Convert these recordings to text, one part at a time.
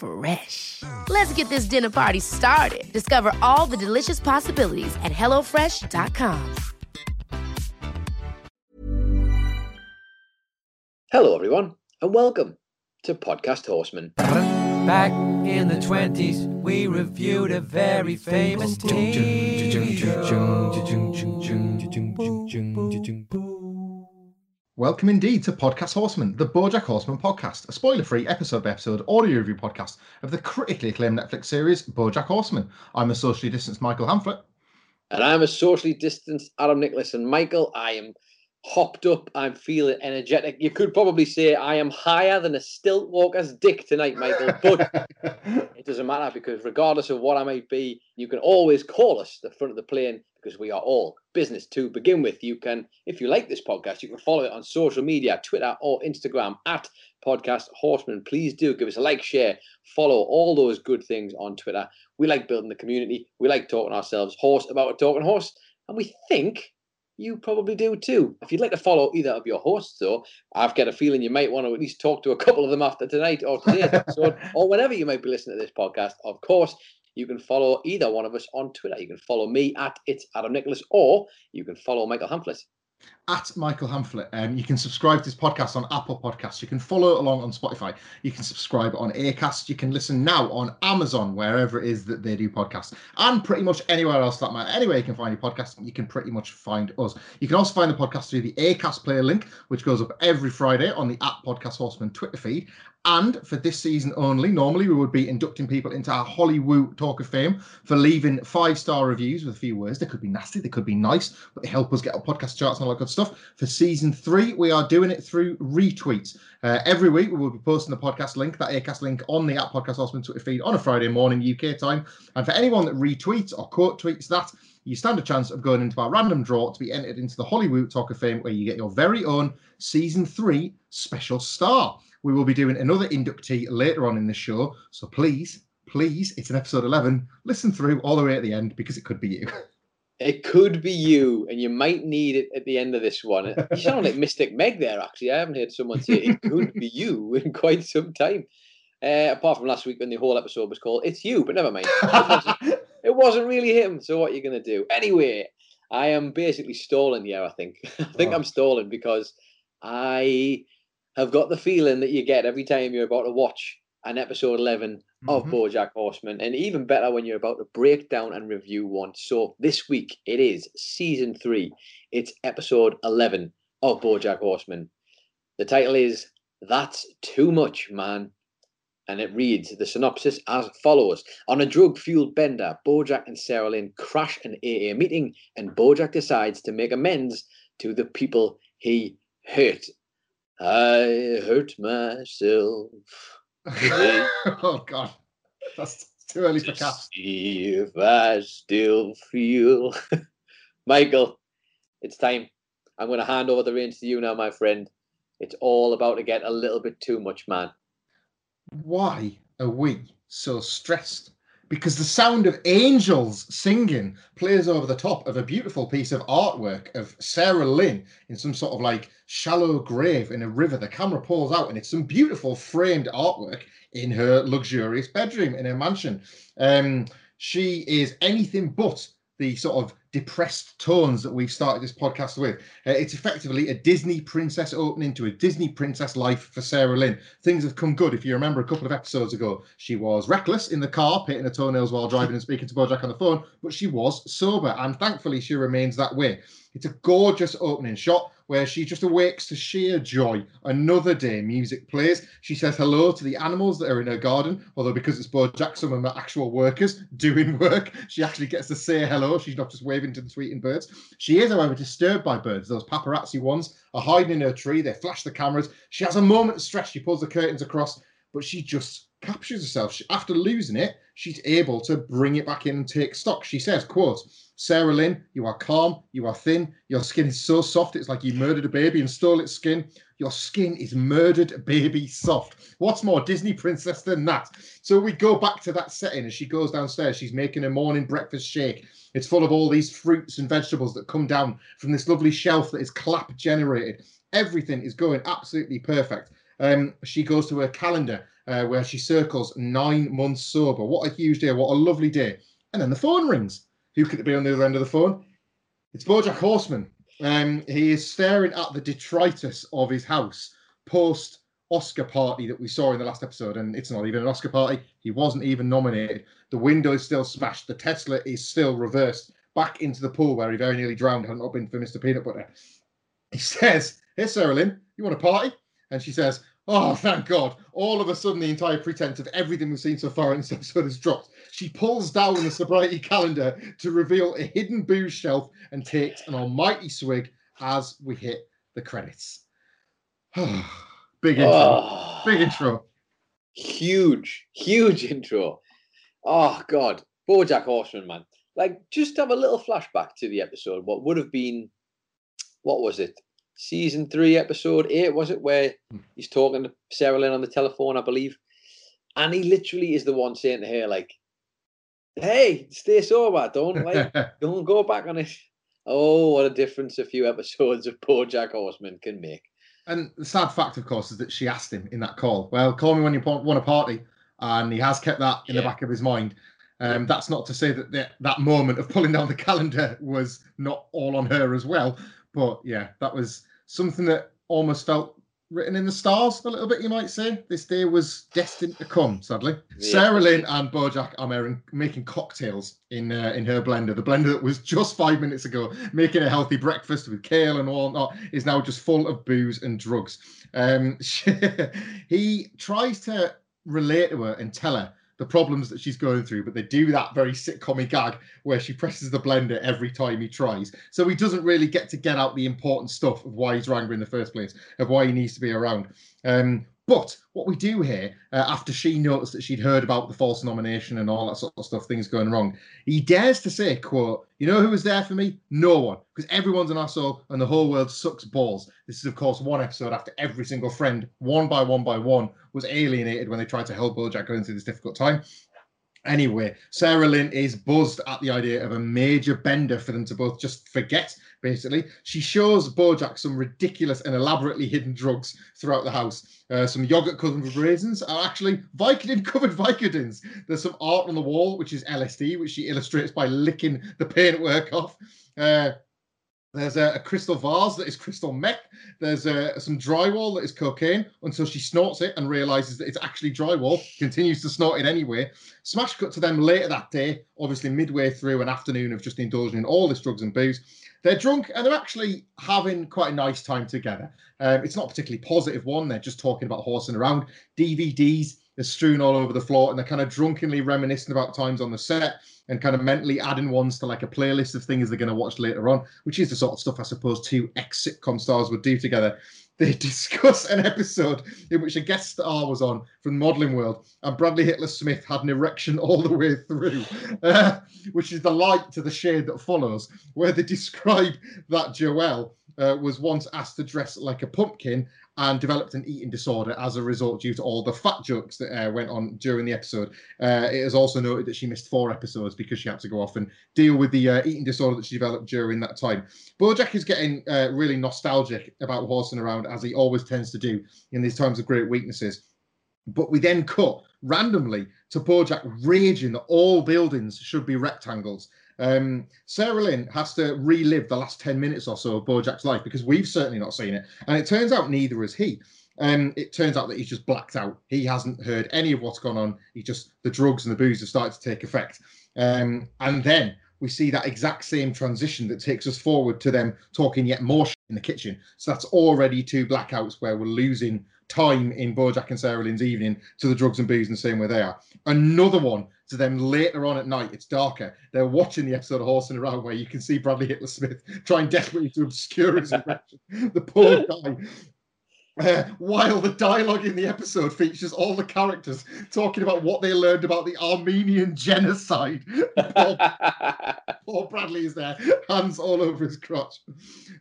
Fresh. Let's get this dinner party started. Discover all the delicious possibilities at hellofresh.com. Hello, everyone, and welcome to Podcast Horseman. Back in the 20s, we reviewed a very famous TV show. Welcome indeed to Podcast Horseman, the Bojack Horseman podcast, a spoiler-free episode-by-episode audio review podcast of the critically acclaimed Netflix series Bojack Horseman. I'm a socially distanced Michael Hamflet. And I'm a socially distanced Adam Nicholas. And Michael, I am hopped up. I'm feeling energetic. You could probably say I am higher than a stilt walker's dick tonight, Michael. But it doesn't matter because regardless of what I might be, you can always call us the front of the plane because we are all business to begin with. You can, if you like this podcast, you can follow it on social media, Twitter or Instagram at Podcast Horseman. Please do give us a like, share, follow all those good things on Twitter. We like building the community. We like talking ourselves horse about a talking horse. And we think you probably do too. If you'd like to follow either of your hosts, though, I've got a feeling you might want to at least talk to a couple of them after tonight or today's episode, or whenever you might be listening to this podcast. Of course, you can follow either one of us on Twitter. You can follow me at it's Adam Nicholas, or you can follow Michael Hamflet. At Michael Hamflet. Um, you can subscribe to this podcast on Apple Podcasts. You can follow along on Spotify. You can subscribe on Acast. You can listen now on Amazon, wherever it is that they do podcasts, and pretty much anywhere else that matter. Anywhere you can find your podcast, you can pretty much find us. You can also find the podcast through the Acast player link, which goes up every Friday on the at Podcast Horseman Twitter feed. And for this season only, normally we would be inducting people into our Hollywood Talk of Fame for leaving five star reviews with a few words. They could be nasty, they could be nice, but they help us get our podcast charts and all that good stuff. For season three, we are doing it through retweets. Uh, every week, we will be posting the podcast link, that ACAST link, on the app Podcast Horseman Twitter feed on a Friday morning UK time. And for anyone that retweets or quote tweets that, you stand a chance of going into our random draw to be entered into the Hollywood Talk of Fame, where you get your very own season three special star. We will be doing another inductee later on in the show. So please, please, it's an episode 11. Listen through all the way at the end because it could be you. It could be you, and you might need it at the end of this one. You sound like Mystic Meg there, actually. I haven't heard someone say it could be you in quite some time. Uh, apart from last week when the whole episode was called It's You, but never mind. It wasn't, it wasn't really him, so what are you going to do? Anyway, I am basically stalling here, I think. I think Oh. I'm stalling because I have got the feeling that you get every time you're about to watch an episode 11 of Mhm. Bojack Horseman, and even better when you're about to break down and review one. So this week it is season three. It's episode 11 of Bojack Horseman. The title is That's Too Much, Man. And it reads the synopsis as follows On a drug fueled bender, Bojack and Sarah Lynn crash an AA meeting, and Bojack decides to make amends to the people he hurt. I hurt myself oh God, that's too early for cast. see if I still feel. Michael, it's time. I'm going to hand over the reins to you now, my friend. It's all about to get a little bit too much, man. Why are we so stressed? Because the sound of angels singing plays over the top of a beautiful piece of artwork of Sarah Lynn in some sort of like shallow grave in a river. The camera pulls out, and it's some beautiful framed artwork in her luxurious bedroom in her mansion. Um, she is anything but the sort of depressed tones that we've started this podcast with. Uh, it's effectively a Disney princess opening to a Disney princess life for Sarah Lynn. Things have come good. If you remember a couple of episodes ago, she was reckless in the car, pitting her toenails while driving and speaking to Bojack on the phone, but she was sober, and thankfully she remains that way. It's a gorgeous opening shot where she just awakes to sheer joy. Another day, music plays. She says hello to the animals that are in her garden, although because it's Bojack, of them are actual workers doing work. She actually gets to say hello. She's not just waving to the tweeting birds. She is, however, disturbed by birds. Those paparazzi ones are hiding in her tree. They flash the cameras. She has a moment of stress. She pulls the curtains across, but she just captures herself. She, after losing it, she's able to bring it back in and take stock. She says, quote, Sarah Lynn, you are calm, you are thin, your skin is so soft, it's like you murdered a baby and stole its skin. Your skin is murdered baby soft. What's more Disney princess than that? So we go back to that setting as she goes downstairs. She's making a morning breakfast shake. It's full of all these fruits and vegetables that come down from this lovely shelf that is clap generated. Everything is going absolutely perfect. Um, she goes to her calendar uh, where she circles nine months sober. What a huge day! What a lovely day! And then the phone rings. Who could it be on the other end of the phone? It's Bojack Horseman. Um, he is staring at the detritus of his house post Oscar party that we saw in the last episode, and it's not even an Oscar party. He wasn't even nominated. The window is still smashed. The Tesla is still reversed back into the pool where he very nearly drowned had it not been for Mr. Peanut Butter. He says, Hey, Sarah Lynn, you want a party? And she says, Oh, thank God. All of a sudden, the entire pretense of everything we've seen so far in this episode has dropped. She pulls down the sobriety calendar to reveal a hidden booze shelf and takes an almighty swig as we hit the credits. Big intro. Oh, Big intro. huge, huge intro. Oh God, BoJack Horseman, man. Like, just have a little flashback to the episode. What would have been, what was it? Season three, episode eight, was it? Where he's talking to Sarah Lynn on the telephone, I believe. And he literally is the one saying to her, like, "Hey, stay sober. Don't like, don't go back on it." Oh, what a difference a few episodes of poor Jack Horseman can make. And the sad fact, of course, is that she asked him in that call, well, call me when you want a party. And he has kept that in the back of his mind. Um, that's not to say that the, that moment of pulling down the calendar was not all on her as well. But yeah, that was something that almost felt written in the stars a little bit, you might say. This day was destined to come, sadly. Yeah. Sarah Lynn and Bojack are making- cocktails in uh, in her blender. The blender that was just five minutes ago making a healthy breakfast with kale and whatnot is now just full of booze and drugs. Um, he tries to relate to her and tell her the problems that she's going through, but they do that very sitcom gag where she presses the blender every time he tries. So he doesn't really get to get out the important stuff of why he's Wrangler in the first place, of why he needs to be around. Um, but what we do here, uh, after she noticed that she'd heard about the false nomination and all that sort of stuff, things going wrong, he dares to say, quote, you know who was there for me? No one, because everyone's an asshole and the whole world sucks balls. This is, of course, one episode after every single friend, one by one by one, was alienated when they tried to help Bojack going through this difficult time. Anyway, Sarah Lynn is buzzed at the idea of a major bender for them to both just forget, basically. She shows Bojack some ridiculous and elaborately hidden drugs throughout the house. Uh, some yogurt covered with raisins are actually Vicodin covered Vicodins. There's some art on the wall, which is LSD, which she illustrates by licking the paintwork off. Uh, there's a, a crystal vase that is crystal meth. There's uh, some drywall that is cocaine until she snorts it and realizes that it's actually drywall, continues to snort it anyway. Smash cut to them later that day, obviously midway through an afternoon of just indulging in all this drugs and booze. They're drunk and they're actually having quite a nice time together. Um, it's not particularly positive one. They're just talking about horsing around. DVDs are strewn all over the floor and they're kind of drunkenly reminiscing about times on the set and kind of mentally adding ones to like a playlist of things they're going to watch later on, which is the sort of stuff I suppose two ex sitcom stars would do together. They discuss an episode in which a guest star was on from the Modelling World, and Bradley Hitler Smith had an erection all the way through, uh, which is the light to the shade that follows, where they describe that Joelle uh, was once asked to dress like a pumpkin and developed an eating disorder as a result due to all the fat jokes that uh, went on during the episode. Uh, it is also noted that she missed four episodes because she had to go off and deal with the uh, eating disorder that she developed during that time. Bojack is getting uh, really nostalgic about horsing around, as he always tends to do in these times of great weaknesses. But we then cut randomly to Bojack raging that all buildings should be rectangles. Um, Sarah Lynn has to relive the last 10 minutes or so of Bojack's life because we've certainly not seen it. And it turns out neither has he. Um, it turns out that he's just blacked out. He hasn't heard any of what's gone on. He just, the drugs and the booze have started to take effect. Um, and then we see that exact same transition that takes us forward to them talking yet more in the kitchen. So that's already two blackouts where we're losing time in Bojack and Sarah Lynn's evening to the drugs and booze in the same way they are. Another one to them later on at night. It's darker. They're watching the episode of Horsing Around where you can see Bradley Hitler Smith trying desperately to obscure his aggression. the poor guy uh, while the dialogue in the episode features all the characters talking about what they learned about the Armenian genocide. Poor, poor Bradley is there, hands all over his crotch.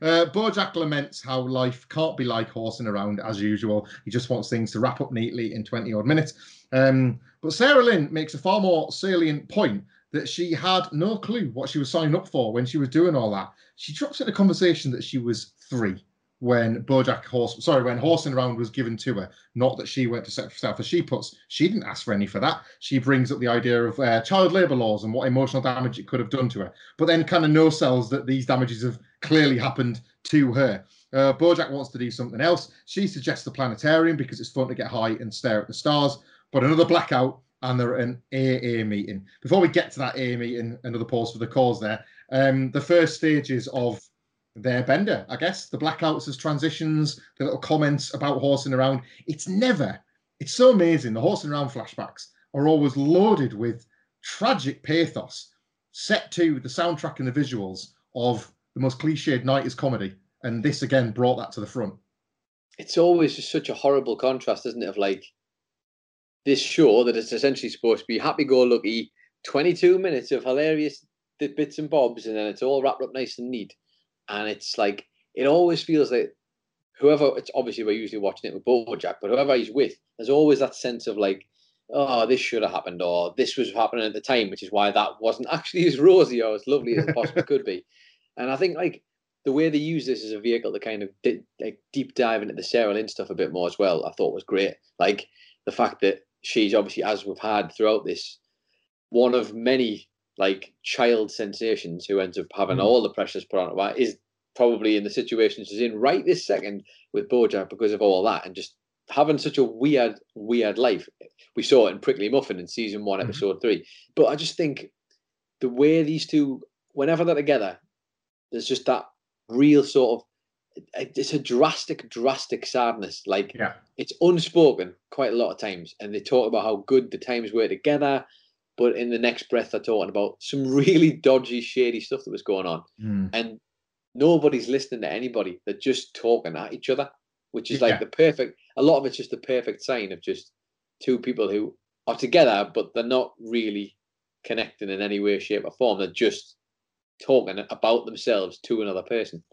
Uh, Bojack laments how life can't be like horsing around as usual. He just wants things to wrap up neatly in 20 odd minutes. Um, but Sarah Lynn makes a far more salient point that she had no clue what she was signing up for when she was doing all that. She drops in a conversation that she was three when Bojack Horse, sorry, when Horsing Around was given to her. Not that she went to set herself as she puts. She didn't ask for any for that. She brings up the idea of uh, child labour laws and what emotional damage it could have done to her, but then kind of no sells that these damages have clearly happened to her. Uh, Bojack wants to do something else. She suggests the planetarium because it's fun to get high and stare at the stars. But another blackout, and they're at an AA meeting. Before we get to that AA meeting, another pause for the cause there. Um, the first stages of their bender, I guess. The blackouts as transitions, the little comments about horsing around. It's never, it's so amazing. The horsing around flashbacks are always loaded with tragic pathos, set to the soundtrack and the visuals of the most cliched 90s comedy. And this again brought that to the front. It's always just such a horrible contrast, isn't it? Of like this show that it's essentially supposed to be happy go lucky, 22 minutes of hilarious bits and bobs, and then it's all wrapped up nice and neat and it's like it always feels like whoever it's obviously we're usually watching it with Bojack, but whoever he's with, there's always that sense of like, oh, this should have happened, or this was happening at the time, which is why that wasn't actually as rosy or as lovely as it possibly could be. And I think like the way they use this as a vehicle to kind of di- like deep dive into the Sarah Lynn stuff a bit more as well, I thought was great. Like the fact that she's obviously, as we've had throughout this, one of many like child sensations who ends up having mm. all the pressures put on it is probably in the situation she's in right this second with Bojack because of all that and just having such a weird, weird life. We saw it in Prickly Muffin in season one, mm-hmm. episode three. But I just think the way these two, whenever they're together, there's just that real sort of it's a drastic, drastic sadness. Like yeah. it's unspoken quite a lot of times, and they talk about how good the times were together, but in the next breath they're talking about some really dodgy, shady stuff that was going on, mm. and nobody's listening to anybody. They're just talking at each other, which is like yeah. the perfect. A lot of it's just the perfect sign of just two people who are together, but they're not really connecting in any way, shape, or form. They're just talking about themselves to another person.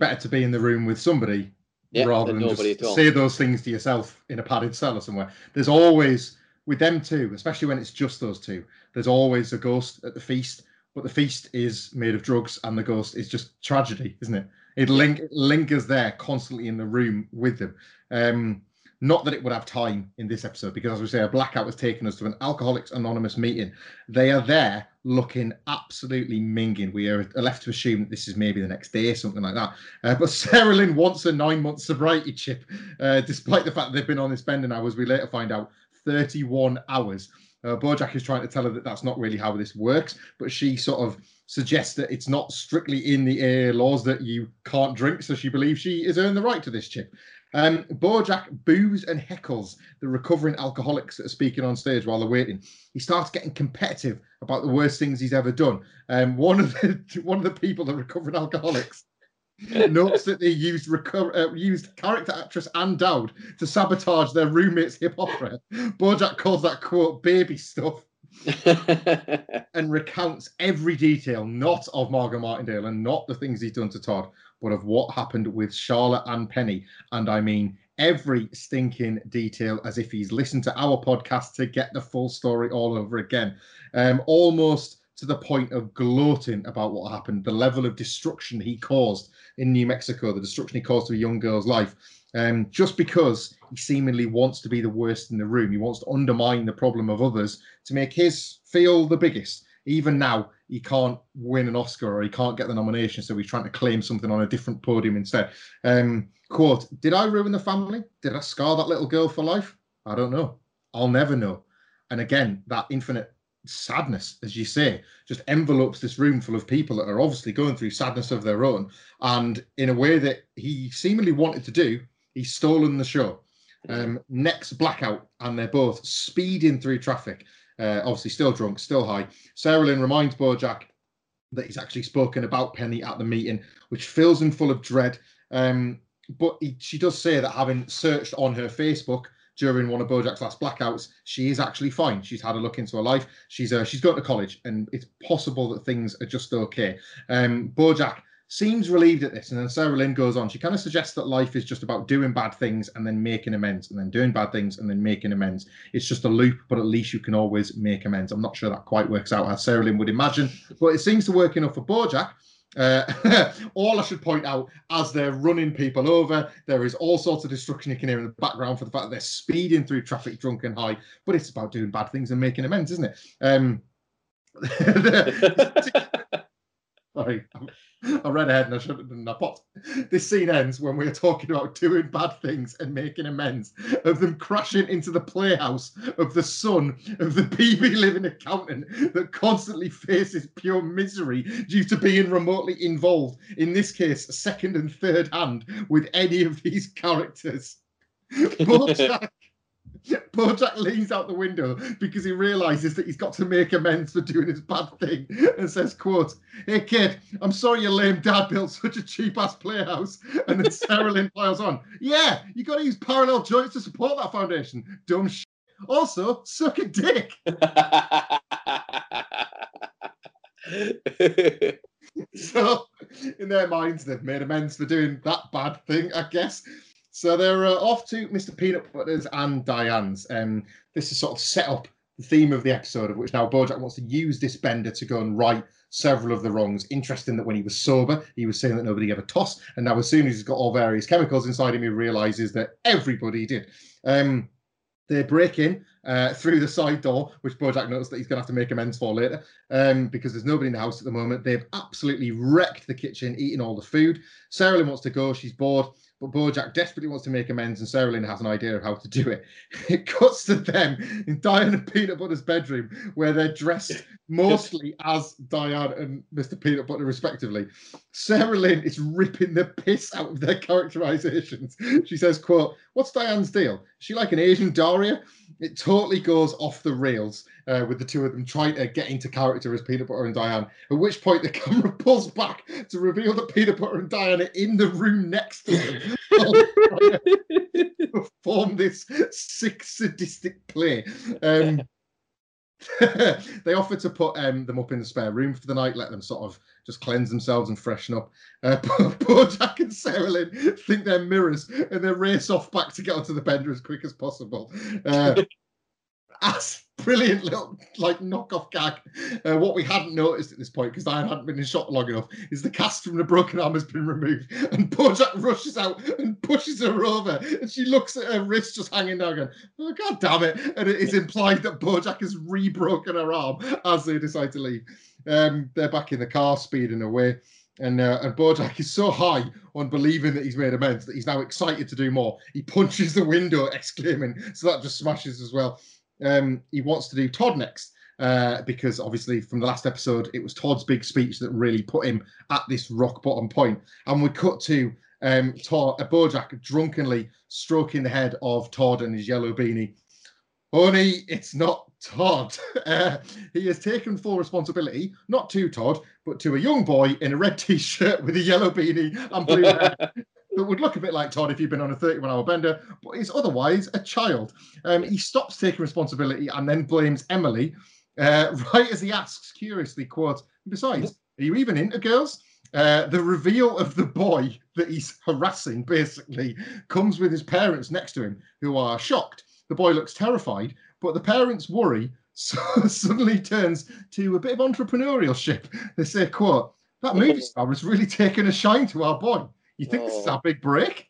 Better to be in the room with somebody yeah, rather than just say those things to yourself in a padded cell or somewhere. There's always with them too, especially when it's just those two, there's always a ghost at the feast, but the feast is made of drugs and the ghost is just tragedy, isn't it? It, link, lingers there constantly in the room with them. Um, not that it would have time in this episode, because as we say, a blackout has taken us to an Alcoholics Anonymous meeting. They are there looking absolutely minging. We are left to assume that this is maybe the next day, something like that. Uh, but Sarah Lynn wants a nine month sobriety chip, uh, despite the fact they've been on this bending hours. We later find out 31 hours. Uh, Bojack is trying to tell her that that's not really how this works, but she sort of suggests that it's not strictly in the AA laws that you can't drink, so she believes she is earned the right to this chip. Um, Bojack boos and heckles the recovering alcoholics that are speaking on stage while they're waiting. He starts getting competitive about the worst things he's ever done. Um, one of the one of the people, the recovering alcoholics, notes that they used reco- uh, used character actress Ann Dowd to sabotage their roommate's hip opera. Bojack calls that quote baby stuff. and recounts every detail, not of Margot Martindale and not the things he's done to Todd, but of what happened with Charlotte and Penny. And I mean every stinking detail as if he's listened to our podcast to get the full story all over again. Um, almost to the point of gloating about what happened, the level of destruction he caused in New Mexico, the destruction he caused to a young girl's life, um, just because he seemingly wants to be the worst in the room. He wants to undermine the problem of others to make his feel the biggest. Even now, he can't win an Oscar or he can't get the nomination, so he's trying to claim something on a different podium instead. Um, quote, Did I ruin the family? Did I scar that little girl for life? I don't know. I'll never know. And again, that infinite sadness, as you say, just envelopes this room full of people that are obviously going through sadness of their own. And in a way that he seemingly wanted to do, he's stolen the show. Um, next blackout, and they're both speeding through traffic. Uh, obviously, still drunk, still high. Sarah Lynn reminds Bojack that he's actually spoken about Penny at the meeting, which fills him full of dread. Um, but he, she does say that having searched on her Facebook during one of Bojack's last blackouts, she is actually fine. She's had a look into her life. She's uh, she's going to college, and it's possible that things are just okay. Um, Bojack seems relieved at this, and then Sarah Lynn goes on. She kind of suggests that life is just about doing bad things and then making amends, and then doing bad things and then making amends. It's just a loop, but at least you can always make amends. I'm not sure that quite works out as Sarah Lynn would imagine, but it seems to work enough for Bojack. Uh, all I should point out as they're running people over, there is all sorts of destruction you can hear in the background for the fact that they're speeding through traffic drunk and high, but it's about doing bad things and making amends, isn't it? Um, sorry, I read ahead and I should have done that. But this scene ends when we're talking about doing bad things and making amends, of them crashing into the playhouse of the son of the PB living accountant that constantly faces pure misery due to being remotely involved, in this case, second and third hand, with any of these characters. Bojack, Bojack leans out the window because he realizes that he's got to make amends for doing his bad thing and says, quote, Hey kid, I'm sorry your lame dad built such a cheap ass playhouse. And then Sarah Lynn piles on, Yeah, you gotta use parallel joints to support that foundation. Dumb shit. Also, suck a dick. so, in their minds, they've made amends for doing that bad thing, I guess. So they're uh, off to Mr. Peanut Butter's and Diane's. Um, this is sort of set up the theme of the episode, of which now Bojack wants to use this bender to go and right several of the wrongs. Interesting that when he was sober, he was saying that nobody ever tossed, and now as soon as he's got all various chemicals inside him, he realizes that everybody did. Um, they break in uh, through the side door, which Bojack knows that he's going to have to make amends for later, um, because there's nobody in the house at the moment. They've absolutely wrecked the kitchen, eating all the food. Sarah Lynn wants to go; she's bored. But Bojack desperately wants to make amends, and Sarah Lynn has an idea of how to do it. It cuts to them in Diane and Peanut Butter's bedroom, where they're dressed mostly as Diane and Mr. Peanut Butter, respectively. Sarah Lynn is ripping the piss out of their characterizations. She says, quote, What's Diane's deal? Is she like an Asian Daria? It totally goes off the rails uh, with the two of them trying to get into character as Peanut Butter and Diane. At which point the camera pulls back to reveal that Peanut Butter and Diane are in the room next to them, perform this sick sadistic play. Um, they offer to put um, them up in the spare room for the night, let them sort of just cleanse themselves and freshen up. Uh, Bojack and Sarah Lynn think they're mirrors and they race off back to get onto the bender as quick as possible. Uh, as brilliant little like knockoff gag. Uh, what we hadn't noticed at this point because I hadn't been in shot long enough is the cast from the broken arm has been removed, and Bojack rushes out and pushes her over, and she looks at her wrist just hanging down, going, "Oh god damn it!" And it is implied that Bojack has re-broken her arm as they decide to leave. Um, they're back in the car, speeding away. And, uh, and Bojack is so high on believing that he's made amends that he's now excited to do more. He punches the window, exclaiming, so that just smashes as well um, he wants to do Todd next. Uh, because obviously from the last episode, it was Todd's big speech that really put him at this rock bottom point. And we cut to um, Todd, uh, Bojack drunkenly stroking the head of Todd and his yellow beanie. Honey, it's not Todd. Uh, he has taken full responsibility, not to Todd, but to a young boy in a red t-shirt with a yellow beanie and blue hair that would look a bit like Todd if you'd been on a 31 hour bender, but is otherwise a child. Um, he stops taking responsibility and then blames Emily, uh, right as he asks curiously, quote, besides, are you even into girls? Uh, the reveal of the boy that he's harassing basically comes with his parents next to him, who are shocked. The boy looks terrified, but the parents worry so suddenly turns to a bit of entrepreneurship. They say, quote, that movie star has really taken a shine to our boy. You think oh. this is our big break?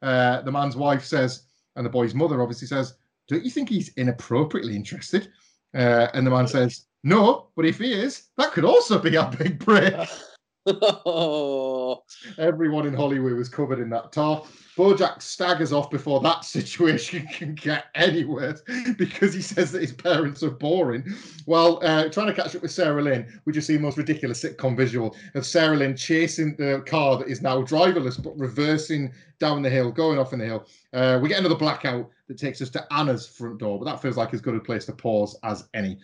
Uh, the man's wife says, and the boy's mother obviously says, Don't you think he's inappropriately interested? Uh, and the man says, No, but if he is, that could also be our big break. Everyone in Hollywood was covered in that tar. Bojack staggers off before that situation can get anywhere because he says that his parents are boring. While uh, trying to catch up with Sarah Lynn, we just see the most ridiculous sitcom visual of Sarah Lynn chasing the car that is now driverless but reversing down the hill, going off in the hill. Uh, we get another blackout that takes us to Anna's front door, but that feels like as good a place to pause as any.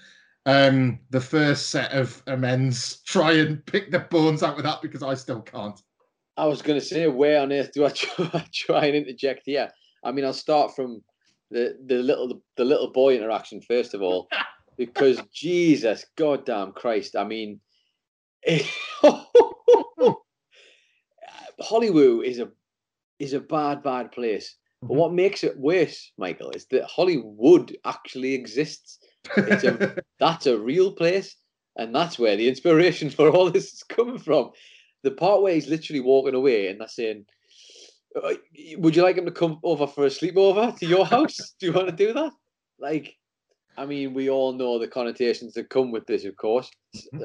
Um, the first set of amends, try and pick the bones out of that because I still can't. I was going to say, where on earth do I try, try and interject here? I mean, I'll start from the the little the little boy interaction first of all, because Jesus, goddamn Christ! I mean, Hollywood is a is a bad bad place. But what makes it worse, Michael, is that Hollywood actually exists. It's a, that's a real place, and that's where the inspiration for all this is coming from the part where he's literally walking away and they're saying, "Uh, "Would you like him to come over for a sleepover to your house? do you want to do that?" Like, I mean, we all know the connotations that come with this, of course.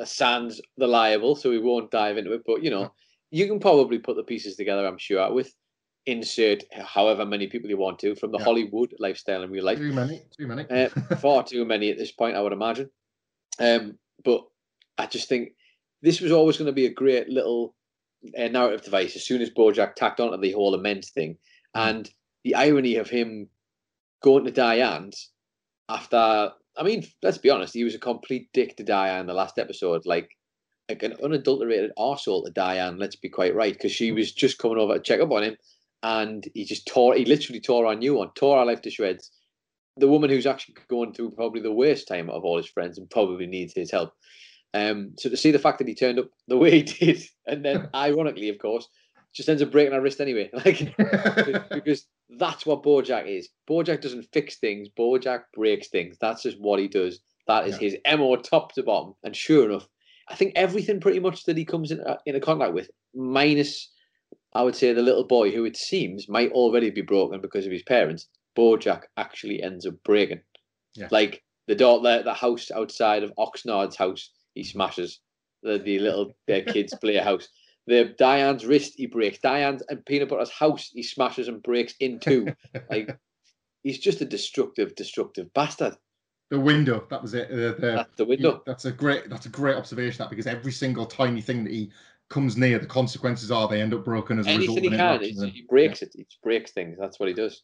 Sans the liable, so we won't dive into it. But you know, you can probably put the pieces together. I'm sure with insert however many people you want to from the Yeah. Hollywood lifestyle in real life. Too many, too many. Uh, far too many at this point, I would imagine. Um, but I just think this was always going to be a great little uh, narrative device as soon as Bojack tacked onto the whole immense thing. And the irony of him going to Diane's after, I mean, let's be honest, he was a complete dick to Diane in the last episode. Like, like an unadulterated arsehole to Diane, let's be quite right, because she was just coming over to check up on him and he just tore, he literally tore our new one, tore our life to shreds the woman who's actually going through probably the worst time of all his friends and probably needs his help. Um, so to see the fact that he turned up the way he did, and then ironically, of course, just ends up breaking our wrist anyway, like because that's what BoJack is. BoJack doesn't fix things. BoJack breaks things. That's just what he does. That is his mo top to bottom. And sure enough, I think everything pretty much that he comes in uh, into contact with, minus I would say the little boy who it seems might already be broken because of his parents. Bojack actually ends up breaking. Yeah. Like the door, the, the house outside of Oxnard's house, he smashes. The, the little their kids play house. The Diane's wrist, he breaks. Diane's and Peanut Butter's house, he smashes and breaks in two. like he's just a destructive, destructive bastard. the window, that was it. Uh, the, That's the window. That's a great. That's a great observation. That because every single tiny thing that he comes near, the consequences are they end up broken as a result. Anything he can, interaction it's- with him. he breaks it. He breaks things. That's what he does.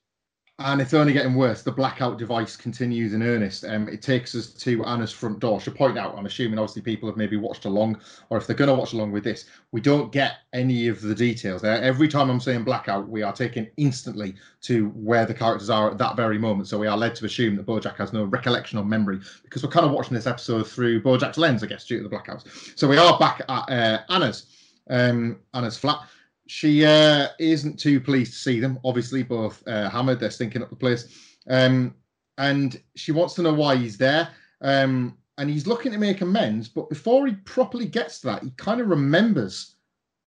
And it's only getting worse. The blackout device continues in earnest. Um, it takes us to Anna's front door. Should point out, I'm assuming obviously people have maybe watched along, or if they're going to watch along with this, we don't get any of the details. Every time I'm saying blackout, we are taken instantly to where the characters are at that very moment. So we are led to assume that Bojack has no recollection or memory because we're kind of watching this episode through Bojack's lens, I guess, due to the blackouts. So we are back at uh, Anna's, um, Anna's flat she uh, isn't too pleased to see them. Obviously, both uh, hammered. They're stinking up the place, um, and she wants to know why he's there. Um, and he's looking to make amends, but before he properly gets to that, he kind of remembers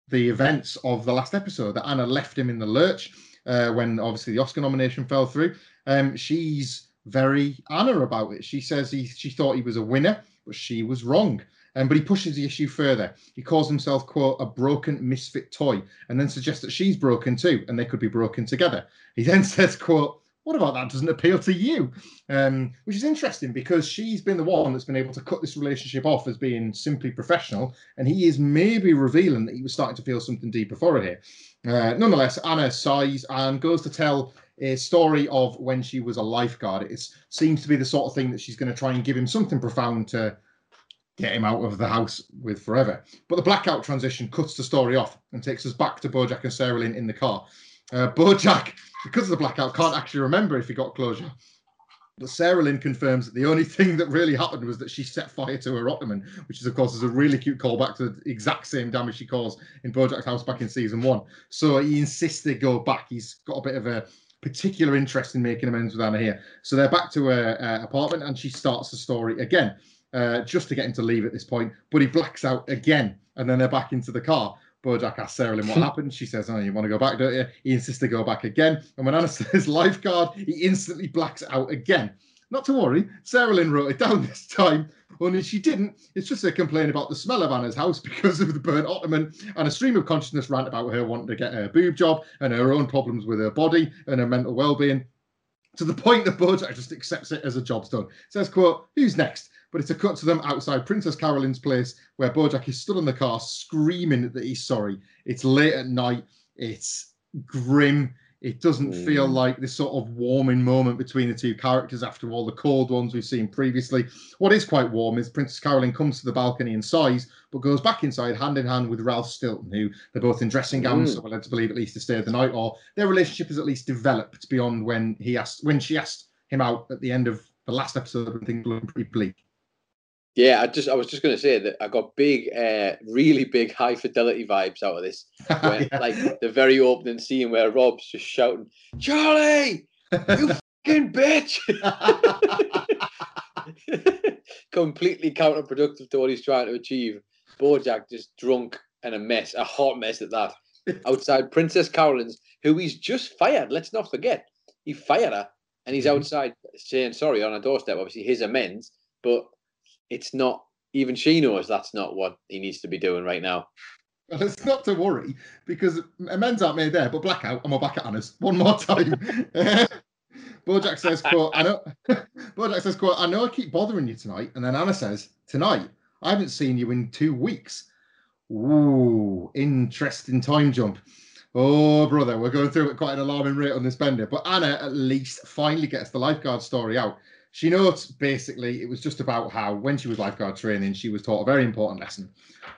the events of the last episode that Anna left him in the lurch uh, when obviously the Oscar nomination fell through. Um, she's very Anna about it. She says he she thought he was a winner, but she was wrong. Um, but he pushes the issue further. He calls himself, quote, a broken misfit toy, and then suggests that she's broken too, and they could be broken together. He then says, quote, what about that doesn't appeal to you? Um, which is interesting because she's been the one that's been able to cut this relationship off as being simply professional, and he is maybe revealing that he was starting to feel something deeper for her here. Uh, nonetheless, Anna sighs and goes to tell a story of when she was a lifeguard. It seems to be the sort of thing that she's going to try and give him something profound to get him out of the house with forever. But the blackout transition cuts the story off and takes us back to Bojack and Sarah Lynn in the car. Uh, Bojack, because of the blackout, can't actually remember if he got closure. But Sarah Lynn confirms that the only thing that really happened was that she set fire to her ottoman, which is, of course, is a really cute callback to the exact same damage she caused in Bojack's house back in season one. So he insists they go back. He's got a bit of a particular interest in making amends with Anna here. So they're back to her uh, apartment and she starts the story again, uh, just to get him to leave at this point. But he blacks out again and then they're back into the car. Bojack asks Sarah Lynn what happened. She says, Oh, you want to go back, don't you? He insists to go back again. And when Anna says lifeguard, he instantly blacks out again. not to worry. Sarah Lynn wrote it down this time. Only she didn't. It's just a complaint about the smell of Anna's house because of the burnt ottoman and a stream of consciousness rant about her wanting to get her boob job and her own problems with her body and her mental well-being. To the point that Bojack just accepts it as a job's done. Says, quote, who's next? But it's a cut to them outside Princess Carolyn's place where Bojack is stood on the car screaming that he's sorry. It's late at night. It's grim. It doesn't mm. feel like this sort of warming moment between the two characters after all the cold ones we've seen previously. What is quite warm is Princess Carolyn comes to the balcony and sighs, but goes back inside hand in hand with Ralph Stilton, who they're both in dressing gowns, mm. so we're led to believe at least to stay the night, or their relationship is at least developed beyond when he asked when she asked him out at the end of the last episode when things were pretty bleak. Yeah, I just I was just going to say that I got big, uh, really big high fidelity vibes out of this. Where, yeah. Like the very opening scene where Rob's just shouting, "Charlie, you fucking bitch!" Completely counterproductive to what he's trying to achieve. Bojack just drunk and a mess, a hot mess at that. Outside Princess Carolyn's, who he's just fired. Let's not forget, he fired her, and he's mm-hmm. outside saying sorry on a doorstep. Obviously, his amends, but it's not even she knows that's not what he needs to be doing right now. Well, it's not to worry because amends aren't made there, but blackout, and we're back at Anna's one more time. Bojack says, quote, I know Bojack says, quote, I know I keep bothering you tonight. And then Anna says, Tonight, I haven't seen you in two weeks. Ooh, interesting time jump. Oh, brother, we're going through at quite an alarming rate on this bender. But Anna at least finally gets the lifeguard story out. She notes basically it was just about how when she was lifeguard training, she was taught a very important lesson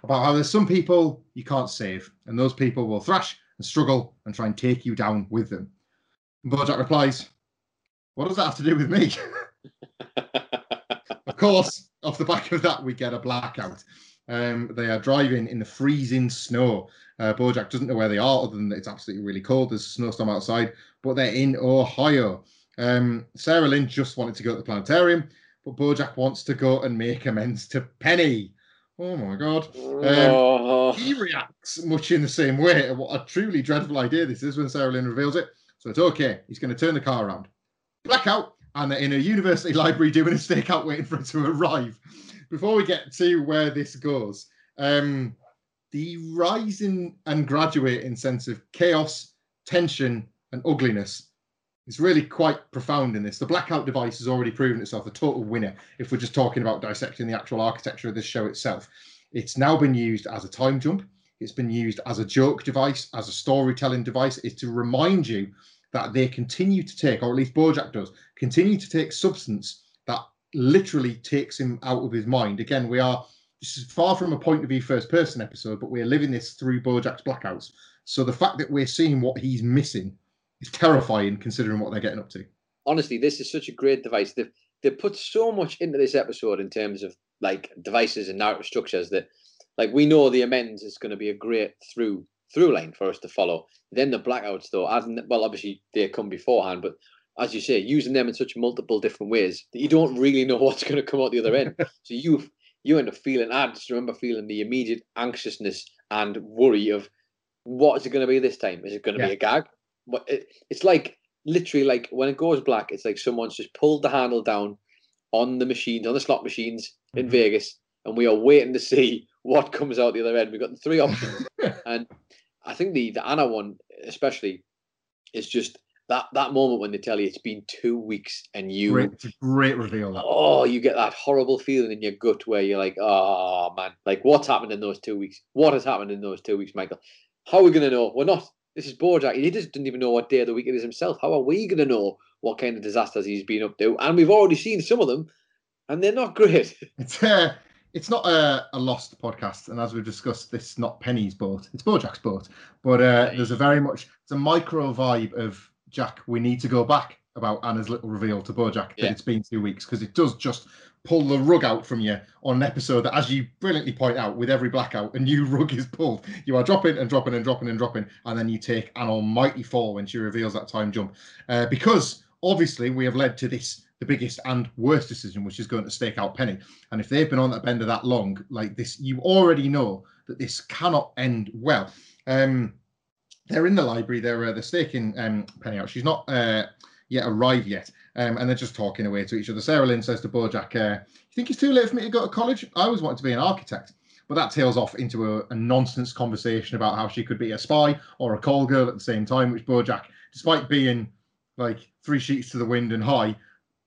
about how there's some people you can't save, and those people will thrash and struggle and try and take you down with them. And Bojack replies, What does that have to do with me? of course, off the back of that, we get a blackout. Um, they are driving in the freezing snow. Uh, Bojack doesn't know where they are, other than that it's absolutely really cold. There's a snowstorm outside, but they're in Ohio. Um, Sarah Lynn just wanted to go to the planetarium, but Bojack wants to go and make amends to Penny. Oh my god. Um, oh. He reacts much in the same way. What a truly dreadful idea this is when Sarah Lynn reveals it. So it's okay. He's going to turn the car around. Blackout, and they're in a university library doing a stakeout waiting for it to arrive. Before we get to where this goes, um, the rising and graduating sense of chaos, tension, and ugliness it's really quite profound in this. The blackout device has already proven itself a total winner if we're just talking about dissecting the actual architecture of this show itself. It's now been used as a time jump. It's been used as a joke device, as a storytelling device. Is to remind you that they continue to take, or at least Bojack does, continue to take substance that literally takes him out of his mind. Again, we are this is far from a point of view first person episode, but we're living this through Bojack's blackouts. So the fact that we're seeing what he's missing it's terrifying considering what they're getting up to. Honestly, this is such a great device. They've they put so much into this episode in terms of like devices and narrative structures that like we know the amends is going to be a great through through line for us to follow. Then the blackouts though, as well obviously they come beforehand, but as you say, using them in such multiple different ways that you don't really know what's going to come out the other end. so you you end up feeling. I just remember feeling the immediate anxiousness and worry of what is it going to be this time? Is it going to yeah. be a gag? It's like literally like when it goes black, it's like someone's just pulled the handle down on the machines, on the slot machines in mm-hmm. Vegas, and we are waiting to see what comes out the other end. We've got the three options, and I think the the Anna one especially is just that that moment when they tell you it's been two weeks and you great, great reveal. That. Oh, you get that horrible feeling in your gut where you're like, oh man, like what's happened in those two weeks? What has happened in those two weeks, Michael? How are we going to know? We're not this is Bojack. He just didn't even know what day of the week it is himself. How are we going to know what kind of disasters he's been up to? And we've already seen some of them, and they're not great. It's uh, it's not a, a lost podcast, and as we've discussed, this is not Penny's boat. It's Bojack's boat. But uh, there's a very much it's a micro vibe of Jack. We need to go back about Anna's little reveal to Bojack yeah. that it's been two weeks because it does just pull the rug out from you on an episode that, as you brilliantly point out, with every blackout, a new rug is pulled. You are dropping and dropping and dropping and dropping, and then you take an almighty fall when she reveals that time jump. Uh, because obviously, we have led to this the biggest and worst decision, which is going to stake out Penny. And if they've been on that bender that long, like this, you already know that this cannot end well. Um, they're in the library. They're uh, they're staking um, Penny out. She's not. Uh, yet arrive yet. Um, and they're just talking away to each other. Sarah Lynn says to Bojack, uh, You think it's too late for me to go to college? I always wanted to be an architect. But that tails off into a, a nonsense conversation about how she could be a spy or a call girl at the same time, which Bojack, despite being like three sheets to the wind and high,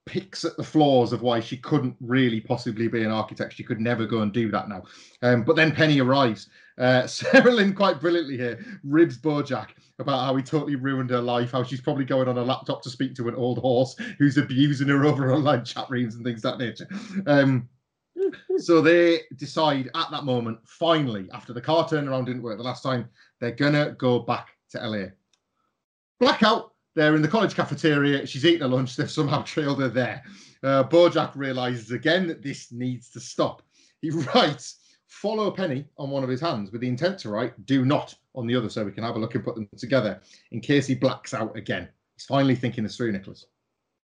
picks at the flaws of why she couldn't really possibly be an architect. She could never go and do that now. Um, but then Penny arrives. Uh, Sarah Lynn quite brilliantly here ribs Bojack about how he totally ruined her life, how she's probably going on a laptop to speak to an old horse who's abusing her over online chat rooms and things that nature. Um, so they decide at that moment, finally, after the car turnaround didn't work the last time, they're gonna go back to LA. Blackout, they're in the college cafeteria. She's eating her lunch. They've somehow trailed her there. Uh, Bojack realizes again that this needs to stop. He writes, follow Penny on one of his hands with the intent to write, do not on the other, so we can have a look and put them together in case he blacks out again. He's finally thinking this through, Nicholas.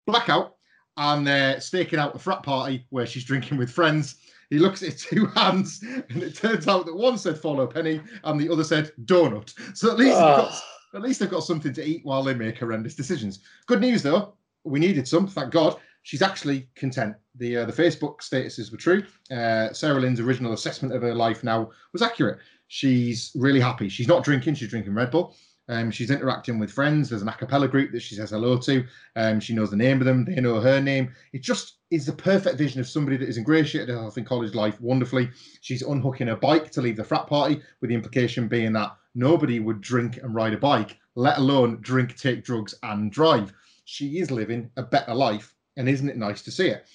Blackout, and they're staking out a frat party where she's drinking with friends. He looks at two hands, and it turns out that one said follow Penny and the other said donut. So at least got, ah. at least they've got something to eat while they make horrendous decisions. Good news though, we needed some, thank God. She's actually content. The uh, the Facebook statuses were true. Uh, Sarah Lynn's original assessment of her life now was accurate. She's really happy. She's not drinking. She's drinking Red Bull. Um, she's interacting with friends. There's an a cappella group that she says hello to. Um, she knows the name of them. They know her name. It just is the perfect vision of somebody that is ingratiated herself in college life wonderfully. She's unhooking her bike to leave the frat party, with the implication being that nobody would drink and ride a bike, let alone drink, take drugs, and drive. She is living a better life, and isn't it nice to see it?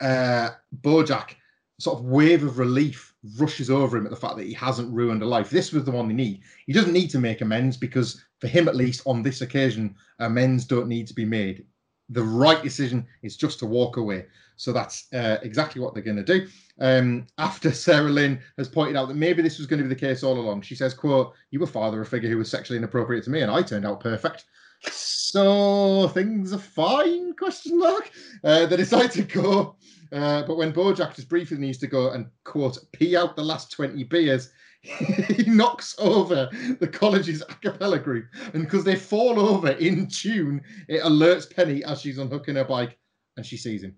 Uh, Bojack, sort of wave of relief rushes over him at the fact that he hasn't ruined a life. This was the one they need. He doesn't need to make amends because, for him at least, on this occasion, amends don't need to be made. The right decision is just to walk away. So that's uh, exactly what they're going to do. Um, after Sarah Lynn has pointed out that maybe this was going to be the case all along, she says, "quote You were father a figure who was sexually inappropriate to me, and I turned out perfect." So things are fine? Question mark. Uh, they decide to go uh, but when Bojack just briefly needs to go and quote pee out the last 20 beers, he knocks over the college's a cappella group. And because they fall over in tune, it alerts Penny as she's unhooking her bike and she sees him.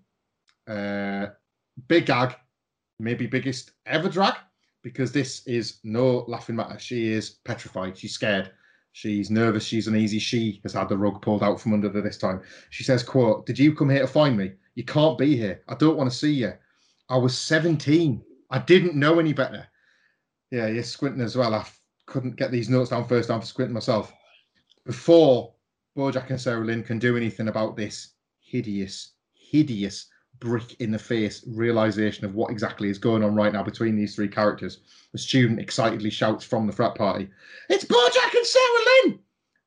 Uh, big gag, maybe biggest ever drag, because this is no laughing matter. She is petrified. She's scared. She's nervous. She's uneasy. She has had the rug pulled out from under her this time. She says, quote, Did you come here to find me? You can't be here. I don't want to see you. I was 17. I didn't know any better. Yeah, you're squinting as well. I couldn't get these notes down first time for squinting myself. Before Bojack and Sarah Lynn can do anything about this hideous, hideous brick in the face realization of what exactly is going on right now between these three characters. The student excitedly shouts from the frat party, It's Bojack and Sarah Lynn!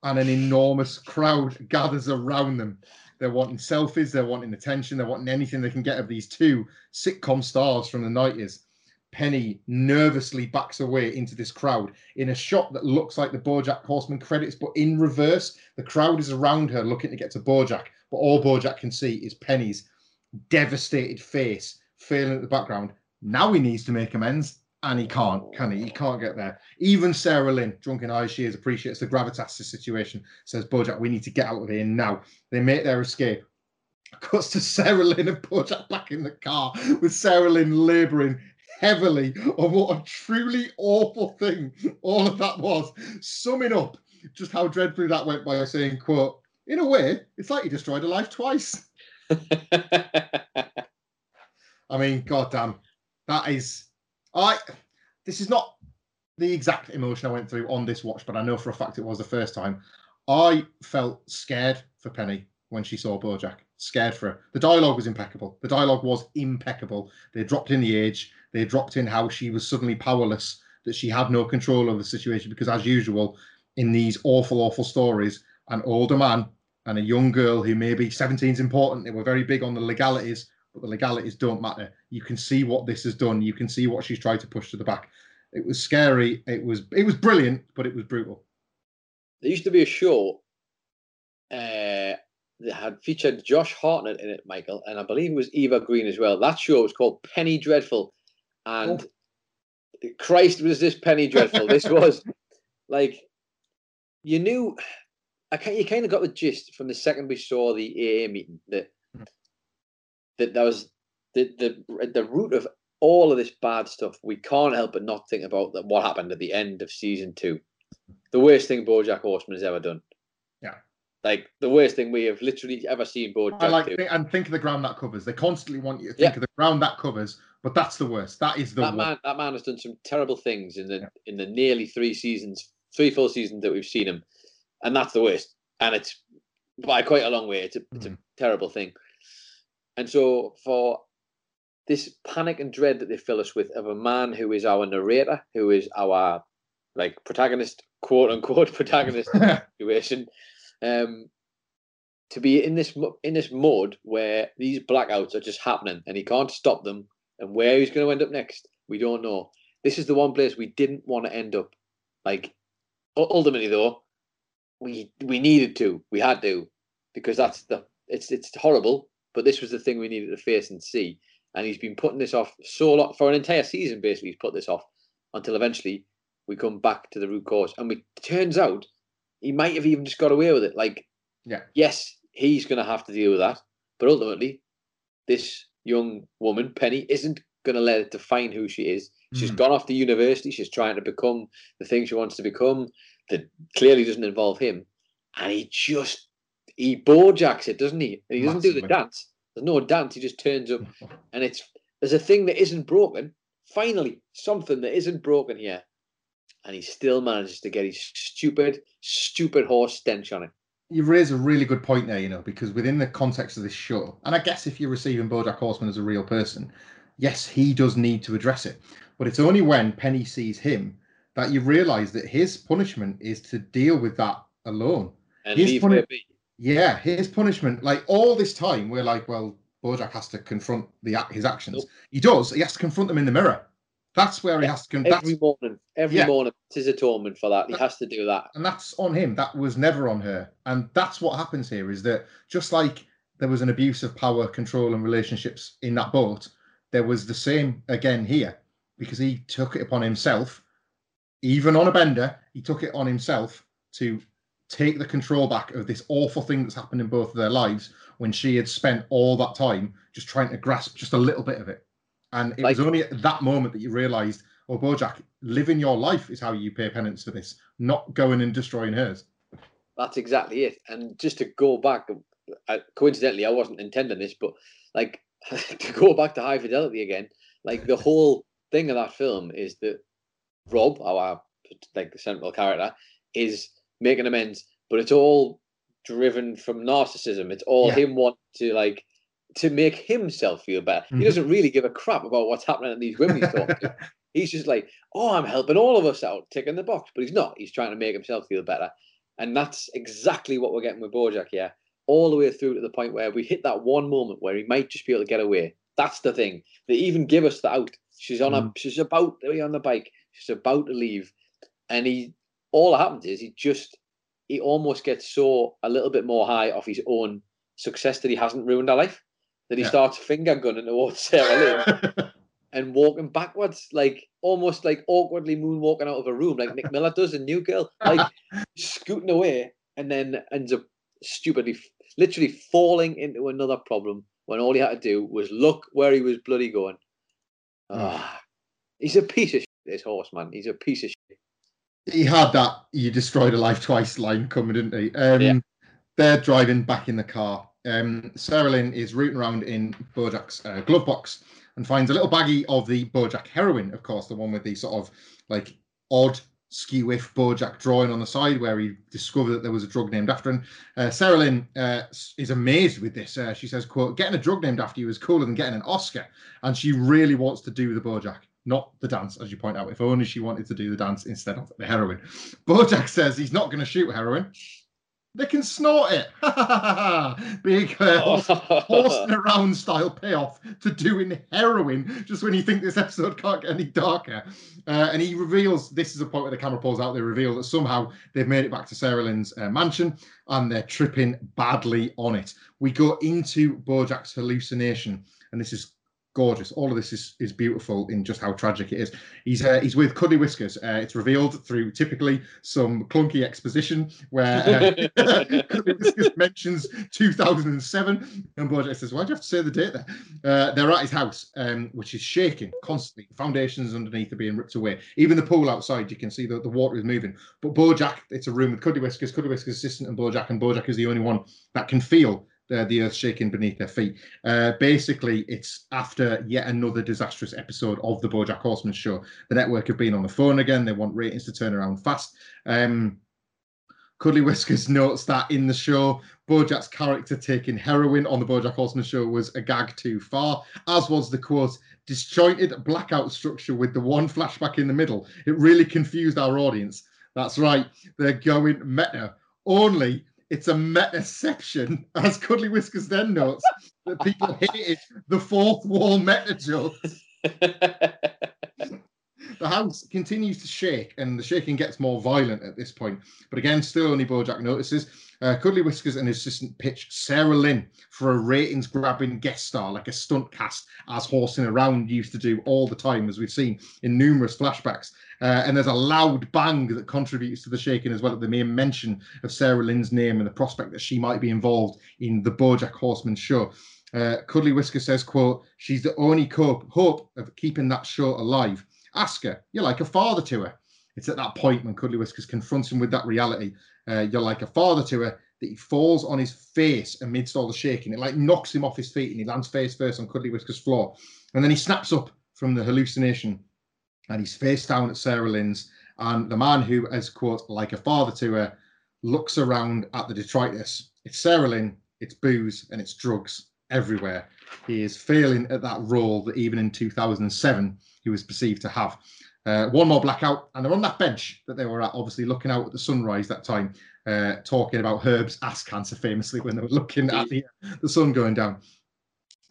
And an enormous crowd gathers around them. They're wanting selfies, they're wanting attention, they're wanting anything they can get of these two sitcom stars from the 90s. Penny nervously backs away into this crowd in a shot that looks like the Bojack Horseman credits, but in reverse. The crowd is around her looking to get to Bojack, but all Bojack can see is Penny's devastated face failing at the background. Now he needs to make amends, and he can't, can he? He can't get there. Even Sarah Lynn, drunken eyes she is, appreciates the gravitas of the situation, says, Bojack, we need to get out of here now. They make their escape. Cuts to Sarah Lynn and Bojack back in the car, with Sarah Lynn labouring heavily on what a truly awful thing all of that was. Summing up just how dreadfully that went by saying, quote, in a way, it's like you destroyed a life twice. I mean, goddamn, that is. I. This is not the exact emotion I went through on this watch, but I know for a fact it was the first time. I felt scared for Penny when she saw Bojack. Scared for her. The dialogue was impeccable. The dialogue was impeccable. They dropped in the age. They dropped in how she was suddenly powerless, that she had no control over the situation. Because as usual, in these awful, awful stories, an older man and a young girl who maybe 17 is important. They were very big on the legalities, but the legalities don't matter. You can see what this has done. You can see what she's tried to push to the back. It was scary. It was it was brilliant, but it was brutal. There used to be a show uh, that had featured Josh Hartnett in it, Michael, and I believe it was Eva Green as well. That show was called Penny Dreadful, and oh. Christ was this Penny Dreadful. this was like you knew I kind you kind of got the gist from the second we saw the AA meeting that mm-hmm. that that was the the the root of all of this bad stuff. We can't help but not think about that what happened at the end of season two. The worst thing BoJack Horseman has ever done. Yeah. Like the worst thing we have literally ever seen BoJack I like do. and think of the ground that covers. They constantly want you to think Yeah. of the ground that covers, but that's the worst. That is the that worst. man, that man has done some terrible things in the Yeah. in the nearly three seasons, three full seasons that we've seen him, and that's the worst. And it's by quite a long way. It's a it's a Mhm. terrible thing. And so for this panic and dread that they fill us with of a man who is our narrator, who is our like protagonist, quote unquote protagonist situation, um, to be in this in this mode where these blackouts are just happening and he can't stop them, and where he's going to end up next, we don't know. This is the one place we didn't want to end up. Like ultimately, though, we we needed to, we had to, because that's the it's it's horrible. But this was the thing we needed to face and see. And he's been putting this off so long for an entire season. Basically, he's put this off until eventually we come back to the root cause. And it turns out he might have even just got away with it. Like Yeah. yes, he's going to have to deal with that. But ultimately, this young woman, Penny, isn't going to let it define who she is. She's Mhm. gone off to university. She's trying to become the thing she wants to become that clearly doesn't involve him. And he just, he bojacks it, doesn't he? And he doesn't do the dance. There's no dance. He just turns up and it's, there's a thing that isn't broken. Finally, something that isn't broken here. And he still manages to get his stupid, stupid horse stench on it. you raise a really good point there, you know, because within the context of this show, and I guess if you're receiving Bojack Horseman as a real person, yes, he does need to address it. But it's only when Penny sees him that you realise that his punishment is to deal with that alone. And He's leave be. Yeah, his punishment, like all this time, we're like, well, Bojack has to confront the his actions. Nope. He does. He has to confront them in the mirror. That's where he has to. Con- Every morning, every Yeah. morning, it's his atonement for that. He That- has to do that. and that's on him. That was never on her. And that's what happens here is that just like there was an abuse of power, control, and relationships in that boat, there was the same again here because he took it upon himself, even on a bender, he took it on himself to take the control back of this awful thing that's happened in both of their lives when she had spent all that time just trying to grasp just a little bit of it. And it was only at that moment that you realized, oh, Bojack, living your life is how you pay penance for this, not going and destroying hers. That's exactly it. And just to go back, uh, coincidentally, I wasn't intending this, but like to go back to High Fidelity again, like the whole thing of that film is that Rob, our like the central character, is making amends, but it's all driven from narcissism. It's all Yeah. him wanting to like to make himself feel better. Mhm. He doesn't really give a crap about what's happening to these women he's talking to. He's just like, oh, I'm helping all of us out, ticking the box. But he's not. He's trying to make himself feel better. And that's exactly what we're getting with Bojack here, all the way through to the point where we hit that one moment where he might just be able to get away. That's the thing. They even give us the out. She's on a she's about to be on the bike. She's about to leave. And he all that happens is he just he almost gets so a little bit more high off his own success that he hasn't ruined her life. That he Yeah. starts finger gunning towards Sarah Lynn and walking backwards, like almost like awkwardly moonwalking out of a room, like Nick Miller does in New Girl, like scooting away, and then ends up stupidly, literally falling into another problem when all he had to do was look where he was bloody going. Ah, he's a piece of this horse man. He's a piece of shit. he had that you destroyed a life twice line coming, didn't he? Um, Yeah. They're driving back in the car. Um, Sarah Lynn is rooting around in Bojack's uh, glove box and finds a little baggie of the Bojack heroin, of course, the one with the sort of like odd skew-if Bojack drawing on the side where he discovered that there was a drug named after him. Uh, Sarah Lynn uh, is amazed with this. Uh, she says, quote, getting a drug named after you is cooler than getting an Oscar. And she really wants to do the Bojack, not the dance, as you point out. If only she wanted to do the dance instead of the heroin. Bojack says he's not going to shoot heroin. They can snort it. Big uh, horse, horsing around style payoff to doing heroin just when you think this episode can't get any darker. Uh, and he reveals this is a point where the camera pulls out. They reveal that somehow they've made it back to Sarah Lynn's uh, mansion and they're tripping badly on it. We go into Bojack's hallucination, and this is gorgeous. All of this is is beautiful in just how tragic it is. He's uh, he's with Cuddly Whiskers. Uh, it's revealed through typically some clunky exposition where uh, Cuddly Whiskers mentions 2007, and Bojack says, "Why do you have to say the date there?" Uh, they're at his house, um, which is shaking constantly. Foundations underneath are being ripped away. Even the pool outside, you can see that the water is moving. But Bojack, it's a room with Cuddly Whiskers, Cuddly Whiskers assistant, and Bojack, and Bojack is the only one that can feel uh, the earth shaking beneath their feet. Uh, basically, it's after yet another disastrous episode of the BoJack Horseman show. The network have been on the phone again. They want ratings to turn around fast. Um, Cuddly Whiskers notes that in the show, Bojack's character taking heroin on the Bojack Horseman show was a gag too far, as was the quote disjointed blackout structure with the one flashback in the middle. It really confused our audience. That's right, they're going meta. Only it's a metaception, as Cuddly Whiskers then notes, that people hated the fourth wall meta jokes. the house continues to shake, and the shaking gets more violent at this point. But again, still only Bojack notices. Uh, Cuddly Whiskers and his assistant pitch Sarah Lynn for a ratings grabbing guest star, like a stunt cast, as Horsing Around used to do all the time, as we've seen in numerous flashbacks. Uh, and there's a loud bang that contributes to the shaking as well at the mere mention of Sarah Lynn's name and the prospect that she might be involved in the Bojack Horseman show. Uh, Cuddly Whisker says, quote, she's the only hope, hope of keeping that show alive. Ask her. You're like a father to her. It's at that point when Cuddly Whiskers confronts him with that reality. Uh, you're like a father to her that he falls on his face amidst all the shaking. It like knocks him off his feet and he lands face first on Cuddly Whiskers' floor. And then he snaps up from the hallucination and he's face down at Sarah Lynn's. And the man who is, quote, like a father to her, looks around at the detritus. It's Sarah Lynn, it's booze, and it's drugs everywhere. He is failing at that role that even in 2007 he was perceived to have. Uh, one more blackout, and they're on that bench that they were at, obviously looking out at the sunrise that time, uh, talking about Herb's ass cancer famously when they were looking at the, the sun going down.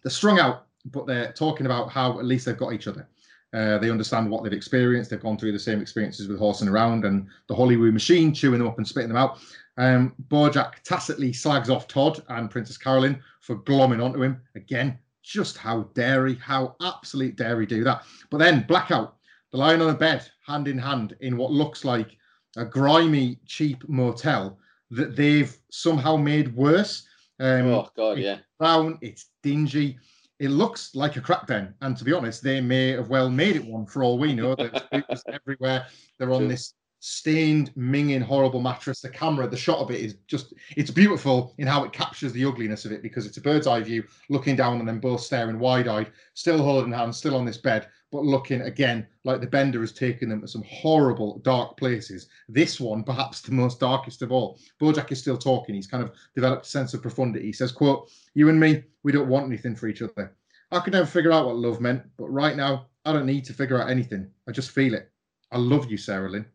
They're strung out, but they're talking about how at least they've got each other. Uh, they understand what they've experienced. They've gone through the same experiences with horsing around and the Hollywood machine, chewing them up and spitting them out. Um, Bojack tacitly slags off Todd and Princess Carolyn for glomming onto him. Again, just how dairy, how absolute dairy do that. But then Blackout, they're lying on a bed, hand in hand, in what looks like a grimy, cheap motel that they've somehow made worse. Um, oh God, yeah. Brown, it's dingy it looks like a crack den. And to be honest, they may have well made it one for all we know. There's everywhere. They're on this stained, minging, horrible mattress. The camera, the shot of it is just, it's beautiful in how it captures the ugliness of it because it's a bird's eye view looking down on them both staring wide eyed, still holding hands, still on this bed, but looking again like the bender has taken them to some horrible, dark places. This one, perhaps the most darkest of all. Bojack is still talking. He's kind of developed a sense of profundity. He says, quote, you and me, we don't want anything for each other. I could never figure out what love meant, but right now, I don't need to figure out anything. I just feel it. I love you, Sarah Lynn.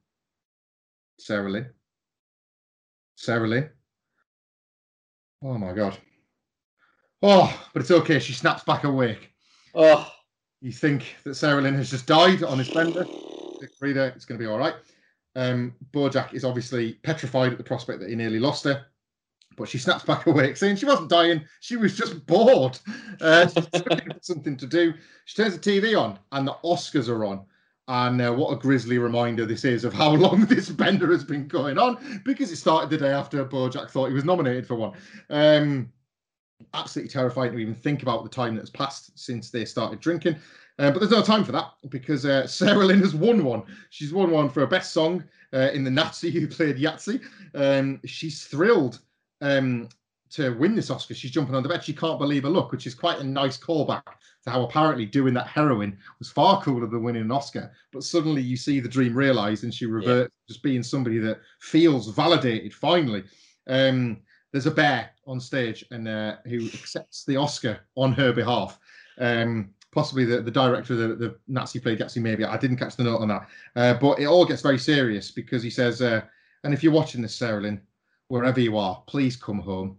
Sarah Lynn. Sarah Lynn. Oh my God. Oh, but it's okay. She snaps back awake. Oh. You think that Sarah Lynn has just died on his bender? Reader, it's going to be all right. Um, Bojack is obviously petrified at the prospect that he nearly lost her, but she snaps back awake, saying she wasn't dying, she was just bored. Uh, something to do. She turns the TV on, and the Oscars are on. And uh, what a grisly reminder this is of how long this bender has been going on, because it started the day after Bojack thought he was nominated for one. Um, absolutely terrifying to even think about the time that's passed since they started drinking. Uh, but there's no time for that because uh, Sarah Lynn has won one. She's won one for a best song uh, in the Nazi who played Yahtzee. Um, she's thrilled um, to win this Oscar. She's jumping on the bed. She can't believe her luck, which is quite a nice callback to how apparently doing that heroin was far cooler than winning an Oscar. But suddenly you see the dream realized and she reverts yeah. just being somebody that feels validated finally. Um, there's a bear on stage and uh, who accepts the Oscar on her behalf. Um, possibly the, the director of the, the Nazi played Yahtzee, maybe. I didn't catch the note on that. Uh, but it all gets very serious because he says, uh, and if you're watching this, Sarah Lynn, wherever you are, please come home.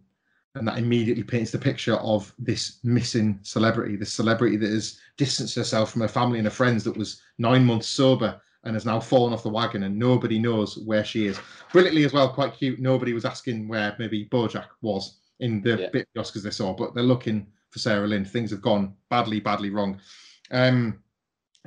And that immediately paints the picture of this missing celebrity, this celebrity that has distanced herself from her family and her friends that was nine months sober and has now fallen off the wagon and nobody knows where she is. Brilliantly as well, quite cute. Nobody was asking where maybe Bojack was in the yeah. bit the Oscars they saw, but they're looking for Sarah Lynn. Things have gone badly, badly wrong. Um,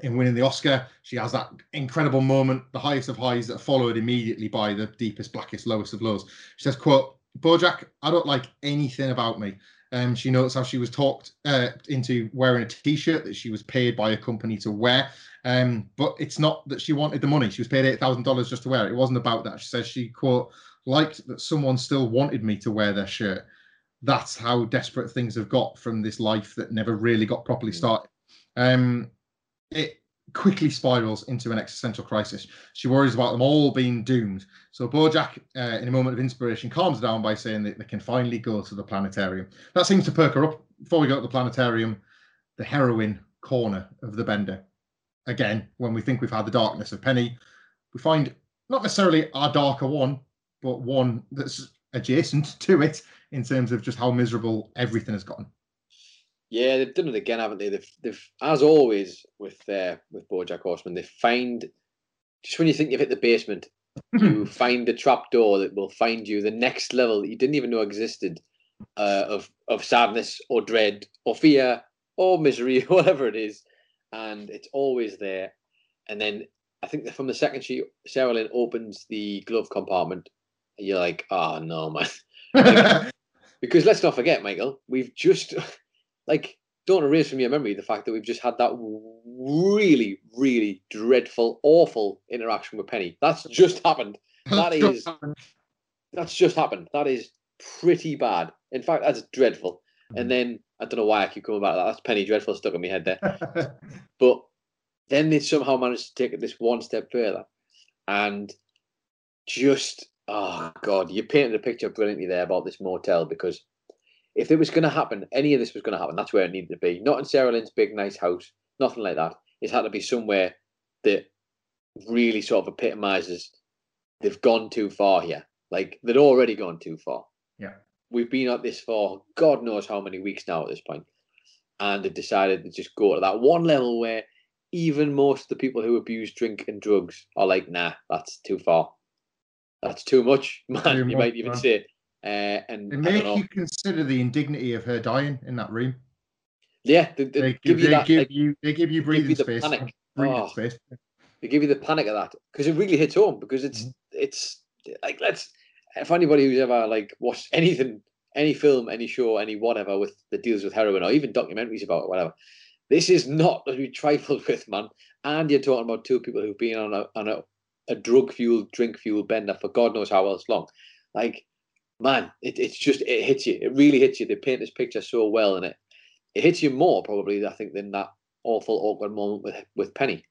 in winning the Oscar, she has that incredible moment, the highest of highs that are followed immediately by the deepest, blackest, lowest of lows. She says, quote, Bojack, I don't like anything about me. Um, she notes how she was talked uh, into wearing a t-shirt that she was paid by a company to wear. Um, but it's not that she wanted the money. She was paid eight thousand dollars just to wear it. It wasn't about that. She says she quote liked that someone still wanted me to wear their shirt. That's how desperate things have got from this life that never really got properly Mm. started. Um, it quickly spirals into an existential crisis. She worries about them all being doomed. So Bojack, uh, in a moment of inspiration, calms down by saying that they can finally go to the planetarium. That seems to perk her up. Before we go to the planetarium, the heroine corner of the bender. Again, when we think we've had the darkness of Penny, we find not necessarily our darker one, but one that's adjacent to it in terms of just how miserable everything has gotten. Yeah, they've done it again, haven't they? They've, they've as always with uh, with BoJack Horseman, they find just when you think you've hit the basement, you find a trap door that will find you the next level that you didn't even know existed uh, of of sadness or dread or fear or misery, whatever it is, and it's always there. And then I think that from the second she Sarah Lynn opens the glove compartment, you're like, oh no, man. Because let's not forget, Michael, we've just like don't erase from your memory the fact that we've just had that really, really dreadful, awful interaction with Penny. That's just happened. That is that's just happened. That is pretty bad. In fact, that's dreadful. And then I don't know why I keep coming back to that. That's Penny Dreadful stuck in my head there. But then they somehow managed to take it this one step further and just oh god, you painted a picture brilliantly there about this motel because if it was going to happen, any of this was going to happen. That's where it needed to be. Not in Sarah Lynn's big nice house, nothing like that. It had to be somewhere that really sort of epitomizes they've gone too far here. Like they'd already gone too far. Yeah. We've been at this for God knows how many weeks now at this point, and they've decided to just go to that one level where even most of the people who abuse drink and drugs are like, nah, that's too far. That's too much, man. Too you much, might even man. say. Uh, and I make you consider the indignity of her dying in that room. Yeah, they, they They give give, you they that. give like, you they give you give breathing you the space. panic. breathing Oh. space. they give you the panic of that because it really hits home because it's Mhm. it's like let's if anybody who's ever like watched anything any film any show any whatever with that deals with heroin or even documentaries about it whatever this is not to be trifled with man and you're talking about two people who've been on a on a, a drug fueled drink fueled bender for god knows how else long like man it, it's just it hits you it really hits you they paint this picture so well and it it hits you more probably i think than that awful awkward moment with with penny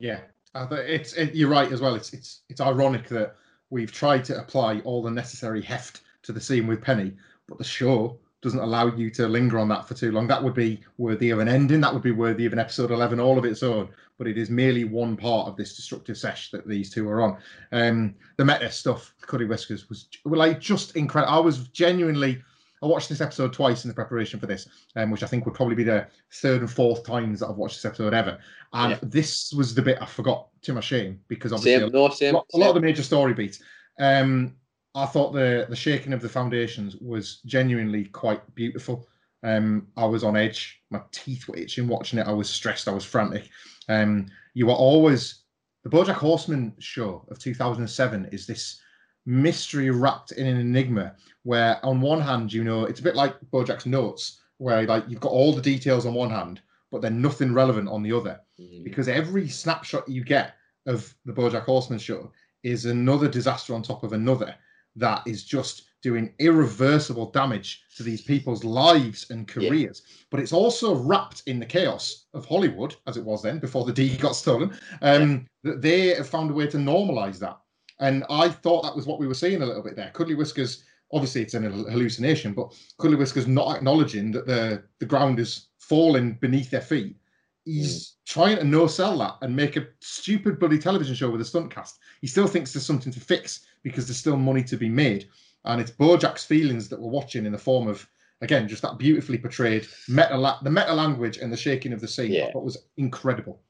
Yeah, it's it, you're right as well. It's it's it's ironic that we've tried to apply all the necessary heft to the scene with Penny, but the show doesn't allow you to linger on that for too long. That would be worthy of an ending. That would be worthy of an episode eleven all of its own. But it is merely one part of this destructive sesh that these two are on. Um, the meta stuff, Cuddly Whiskers, was like just incredible. I was genuinely. I watched this episode twice in the preparation for this, um, which I think would probably be the third and fourth times that I've watched this episode ever. And Yeah. this was the bit I forgot to my shame because obviously same no same, a lot, a lot of the major story beats. Um, I thought the the shaking of the foundations was genuinely quite beautiful. Um, I was on edge. My teeth were itching watching it. I was stressed. I was frantic. Um, you were always the BoJack Horseman show of 2007 is this mystery wrapped in an enigma. Where on one hand, you know, it's a bit like BoJack's notes, where like you've got all the details on one hand, but then nothing relevant on the other Mhm. because every snapshot you get of the BoJack Horseman show is another disaster on top of another that is just doing irreversible damage to these people's lives and Yeah. careers. But it's also wrapped in the chaos of Hollywood, as it was then before the D got stolen. Um, That they have found a way to normalize that, and I thought that was what we were seeing a little bit there. Cuddly Whiskers, obviously, it's an hallucination, but Cuddly Whiskers not acknowledging that the the ground is falling beneath their feet he's mm. trying to no sell that and make a stupid bloody television show with a stunt cast. He still thinks there's something to fix because there's still money to be made. And it's Bojack's feelings that we're watching in the form of, again, just that beautifully portrayed meta la- the meta language and the shaking of the scene. I Yeah. thought was incredible.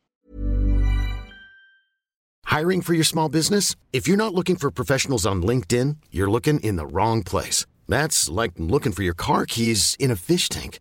Hiring for your small business? If you're not looking for professionals on LinkedIn, you're looking in the wrong place. That's like looking for your car keys in a fish tank.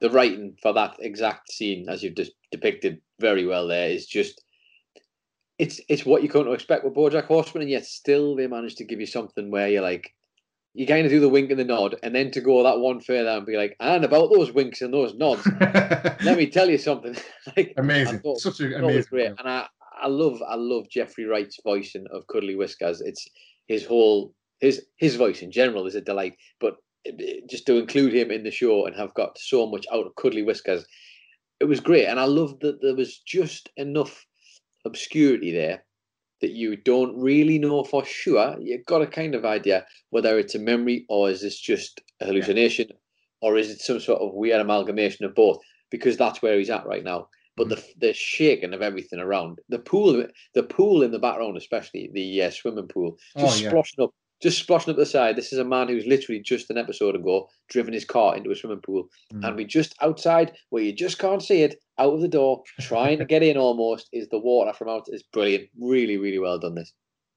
The writing for that exact scene, as you've just depicted very well there, is just it's it's what you come to expect with BoJack Horseman, and yet still they manage to give you something where you're like, you kind of do the wink and the nod, and then to go that one further and be like, and about those winks and those nods, let me tell you something. like, amazing, thought- Such an thought it was amazing. great, film. and I I love I love Jeffrey Wright's voicing of Cuddly Whiskers. It's his whole his his voice in general is a delight, but just to include him in the show and have got so much out of Cuddly Whiskers, it was great, and I loved that there was just enough obscurity there that you don't really know for sure. You've got a kind of idea whether it's a memory or is this just a hallucination or is it some sort of weird amalgamation of both? Because that's where he's at right now. But the the shaking of everything around the pool, the pool in the background, especially the uh, swimming pool, just Oh, yeah. sploshing up, just splashing up the side. This is a man who's literally just an episode ago driven his car into a swimming pool, Mm. and we just outside where you just can't see it out of the door, trying to get in almost is the water from out. Is brilliant, really, really well done. This.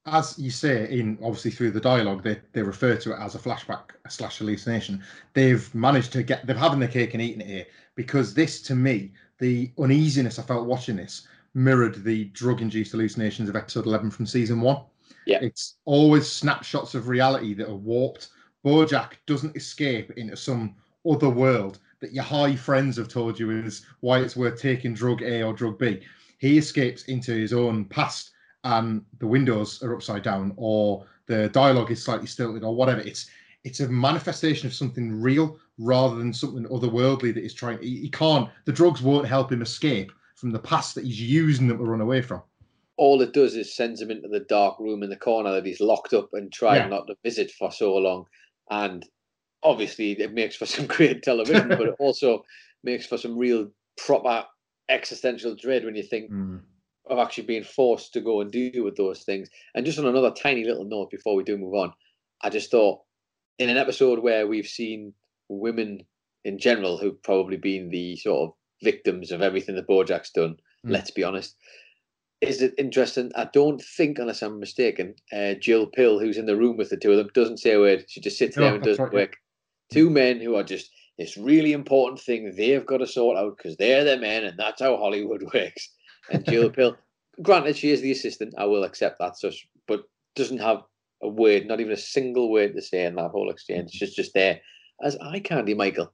as you say in obviously through the dialogue they, they refer to it as a flashback slash hallucination they've managed to get they're having the cake and eating it here because this to me the uneasiness i felt watching this mirrored the drug induced hallucinations of episode 11 from season one Yeah. it's always snapshots of reality that are warped. Bojack doesn't escape into some other world that your high friends have told you is why it's worth taking drug a or drug b. He escapes into his own past and the windows are upside down or the dialogue is slightly stilted or whatever. It's it's a manifestation of something real rather than something otherworldly that he's trying he, he can't the drugs won't help him escape from the past that he's using them to run away from all it does is sends him into the dark room in the corner that he's locked up and tried Yeah. not to visit for so long. And obviously, it makes for some great television, but it also makes for some real proper existential dread when you think of actually being forced to go and deal with those things. And just on another tiny little note before we do move on, I just thought in an episode where we've seen women in general who've probably been the sort of victims of everything that Bojack's done, Mm. let's be honest. Is it interesting? I don't think, unless I'm mistaken, uh, Jill Pill, who's in the room with the two of them, doesn't say a word. She just sits No, there and does right, work. Two men who are just this really important thing they've got to sort out because they're the men and that's how Hollywood works. And Jill Pill, granted, she is the assistant. I will accept that, so, but doesn't have a word, not even a single word to say in that whole exchange. She's just there as eye candy, Michael.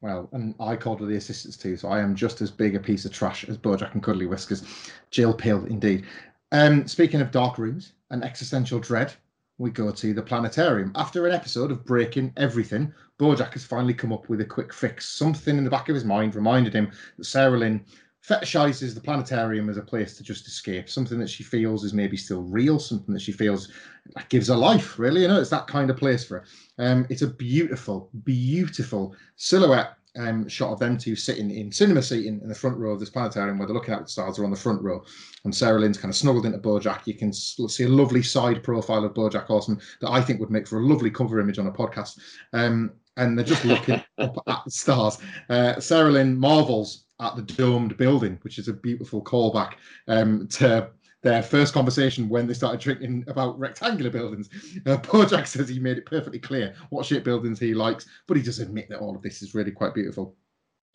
Well, and I called her the assistants too, so I am just as big a piece of trash as Bojack and Cuddly Whiskers. Jill Pill, indeed. Um, speaking of dark rooms and existential dread, we go to the planetarium. After an episode of breaking everything, Bojack has finally come up with a quick fix. Something in the back of his mind reminded him that Sarah Lynn fetishizes the planetarium as a place to just escape, something that she feels is maybe still real, something that she feels like gives her life, really. You know, it's that kind of place for her. Um, it's a beautiful, beautiful silhouette um, shot of them two sitting in cinema seating in the front row of this planetarium where they're looking out at the stars are on the front row. And Sarah Lynn's kind of snuggled into Bojack. You can see a lovely side profile of Bojack Horseman that I think would make for a lovely cover image on a podcast. Um, and they're just looking up at the stars. Uh, Sarah Lynn marvels at the domed building, which is a beautiful callback um, to their first conversation when they started drinking about rectangular buildings. Uh, Jack says he made it perfectly clear what shape buildings he likes, but he does admit that all of this is really quite beautiful.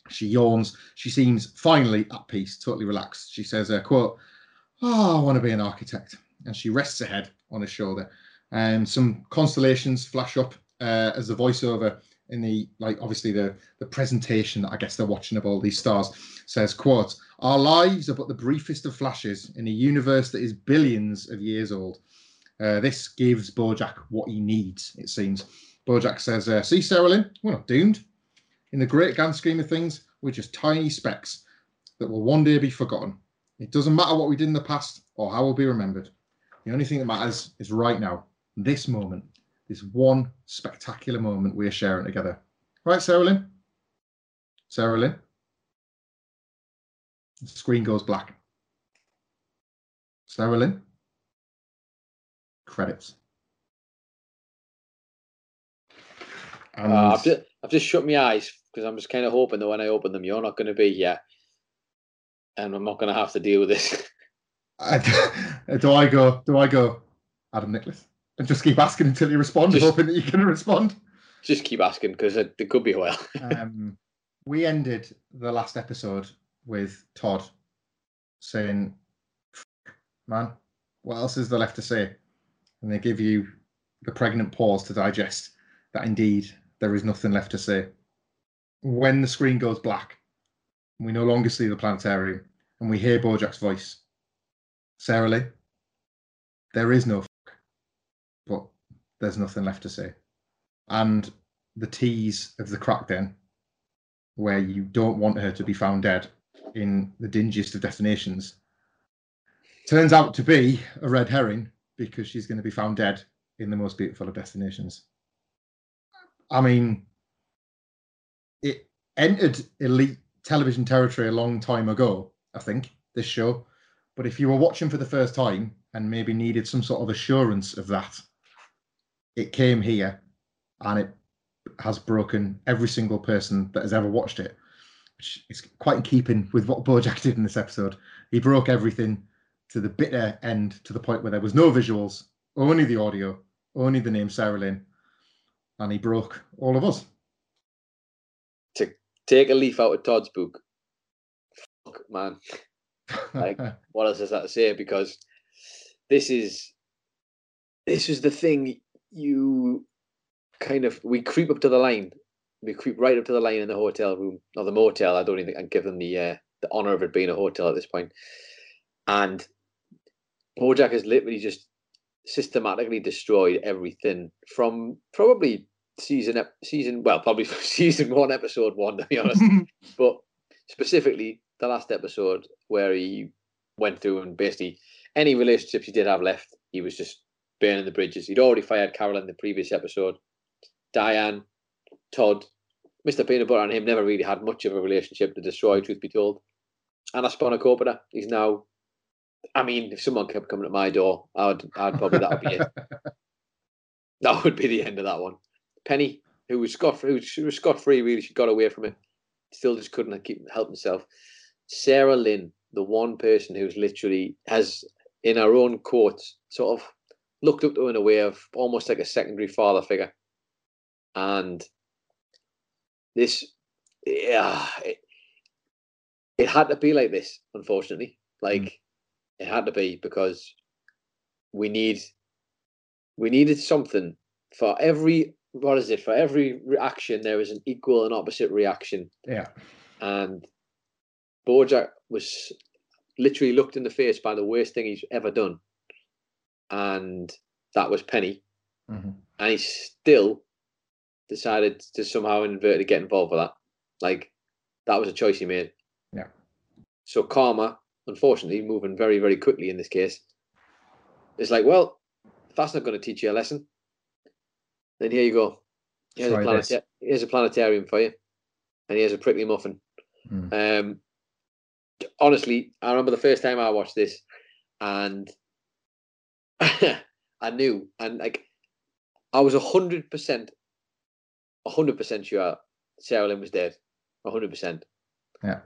She yawns. She seems finally at peace, totally relaxed. She says, uh, quote, Oh, I want to be an architect. And she rests her head on his shoulder. And some constellations flash up uh, as the voiceover in the like obviously the the presentation that I guess they're watching of all these stars says quote our lives are but the briefest of flashes in a universe that is billions of years old. Uh, this gives Bojack what he needs it seems. Bojack says uh, see Sarah Lynn we're not doomed. In the great grand scheme of things we're just tiny specks that will one day be forgotten. It doesn't matter what we did in the past or how we'll be remembered. The only thing that matters is right now this moment this one spectacular moment we are sharing together. Right, Sarah Lynn? Sarah Lynn? The screen goes black. Sarah Lynn? Credits. And... Uh, I've, just, I've just shut my eyes because I'm just kind of hoping that when I open them, you're not going to be here. And I'm not going to have to deal with this. do I go? Do I go? Adam Nicholas and just keep asking until you respond, just, hoping that you're going to respond. Just keep asking because it, it, could be a while. um, we ended the last episode with Todd saying, "Man, what else is there left to say?" And they give you the pregnant pause to digest that indeed there is nothing left to say. When the screen goes black, we no longer see the planetarium, and we hear Bojack's voice. Sarah Lee, there is no there's nothing left to say. And the tease of the crackdown, where you don't want her to be found dead in the dingiest of destinations, turns out to be a red herring because she's going to be found dead in the most beautiful of destinations. I mean, it entered elite television territory a long time ago, I think, this show. But if you were watching for the first time and maybe needed some sort of assurance of that, it came here and it has broken every single person that has ever watched it, which is quite in keeping with what Bojack did in this episode. He broke everything to the bitter end to the point where there was no visuals, only the audio, only the name Sarah Lynn, and he broke all of us. To take a leaf out of Todd's book, fuck, man. like, what else is that to say? Because this is this is the thing you kind of we creep up to the line. We creep right up to the line in the hotel room or the motel. I don't even think I'd give them the uh, the honor of it being a hotel at this point. And Bojack has literally just systematically destroyed everything from probably season season well probably season one episode one to be honest, but specifically the last episode where he went through and basically any relationships he did have left, he was just burning the bridges. He'd already fired Carol in the previous episode. Diane, Todd, Mr. Peanut Butter, and him never really had much of a relationship to destroy, truth be told. And Spanakopita, he's now. I mean, if someone kept coming at my door, I'd, I'd probably that would be it. that would be the end of that one. Penny, who was scot who was scot free, really, she got away from it. Still, just couldn't keep help himself. Sarah Lynn, the one person who's literally has, in our own quotes, sort of looked up to in a way of almost like a secondary father figure. And this, yeah, it, it had to be like this, unfortunately. Like mm. it had to be because we need, we needed something for every what is it for every reaction there is an equal and opposite reaction yeah and bojack was literally looked in the face by the worst thing he's ever done and that was Penny, mm-hmm. and he still decided to somehow inverted get involved with that. Like that was a choice he made. Yeah. So karma, unfortunately, moving very very quickly in this case, it's like, well, if that's not going to teach you a lesson, then here you go. Here's, a, planeta- here's a planetarium for you, and here's a prickly muffin. Mm. Um, honestly, I remember the first time I watched this, and I knew, and like I was a hundred percent, a hundred percent sure Sarah Lynn was dead. A hundred percent. Yeah.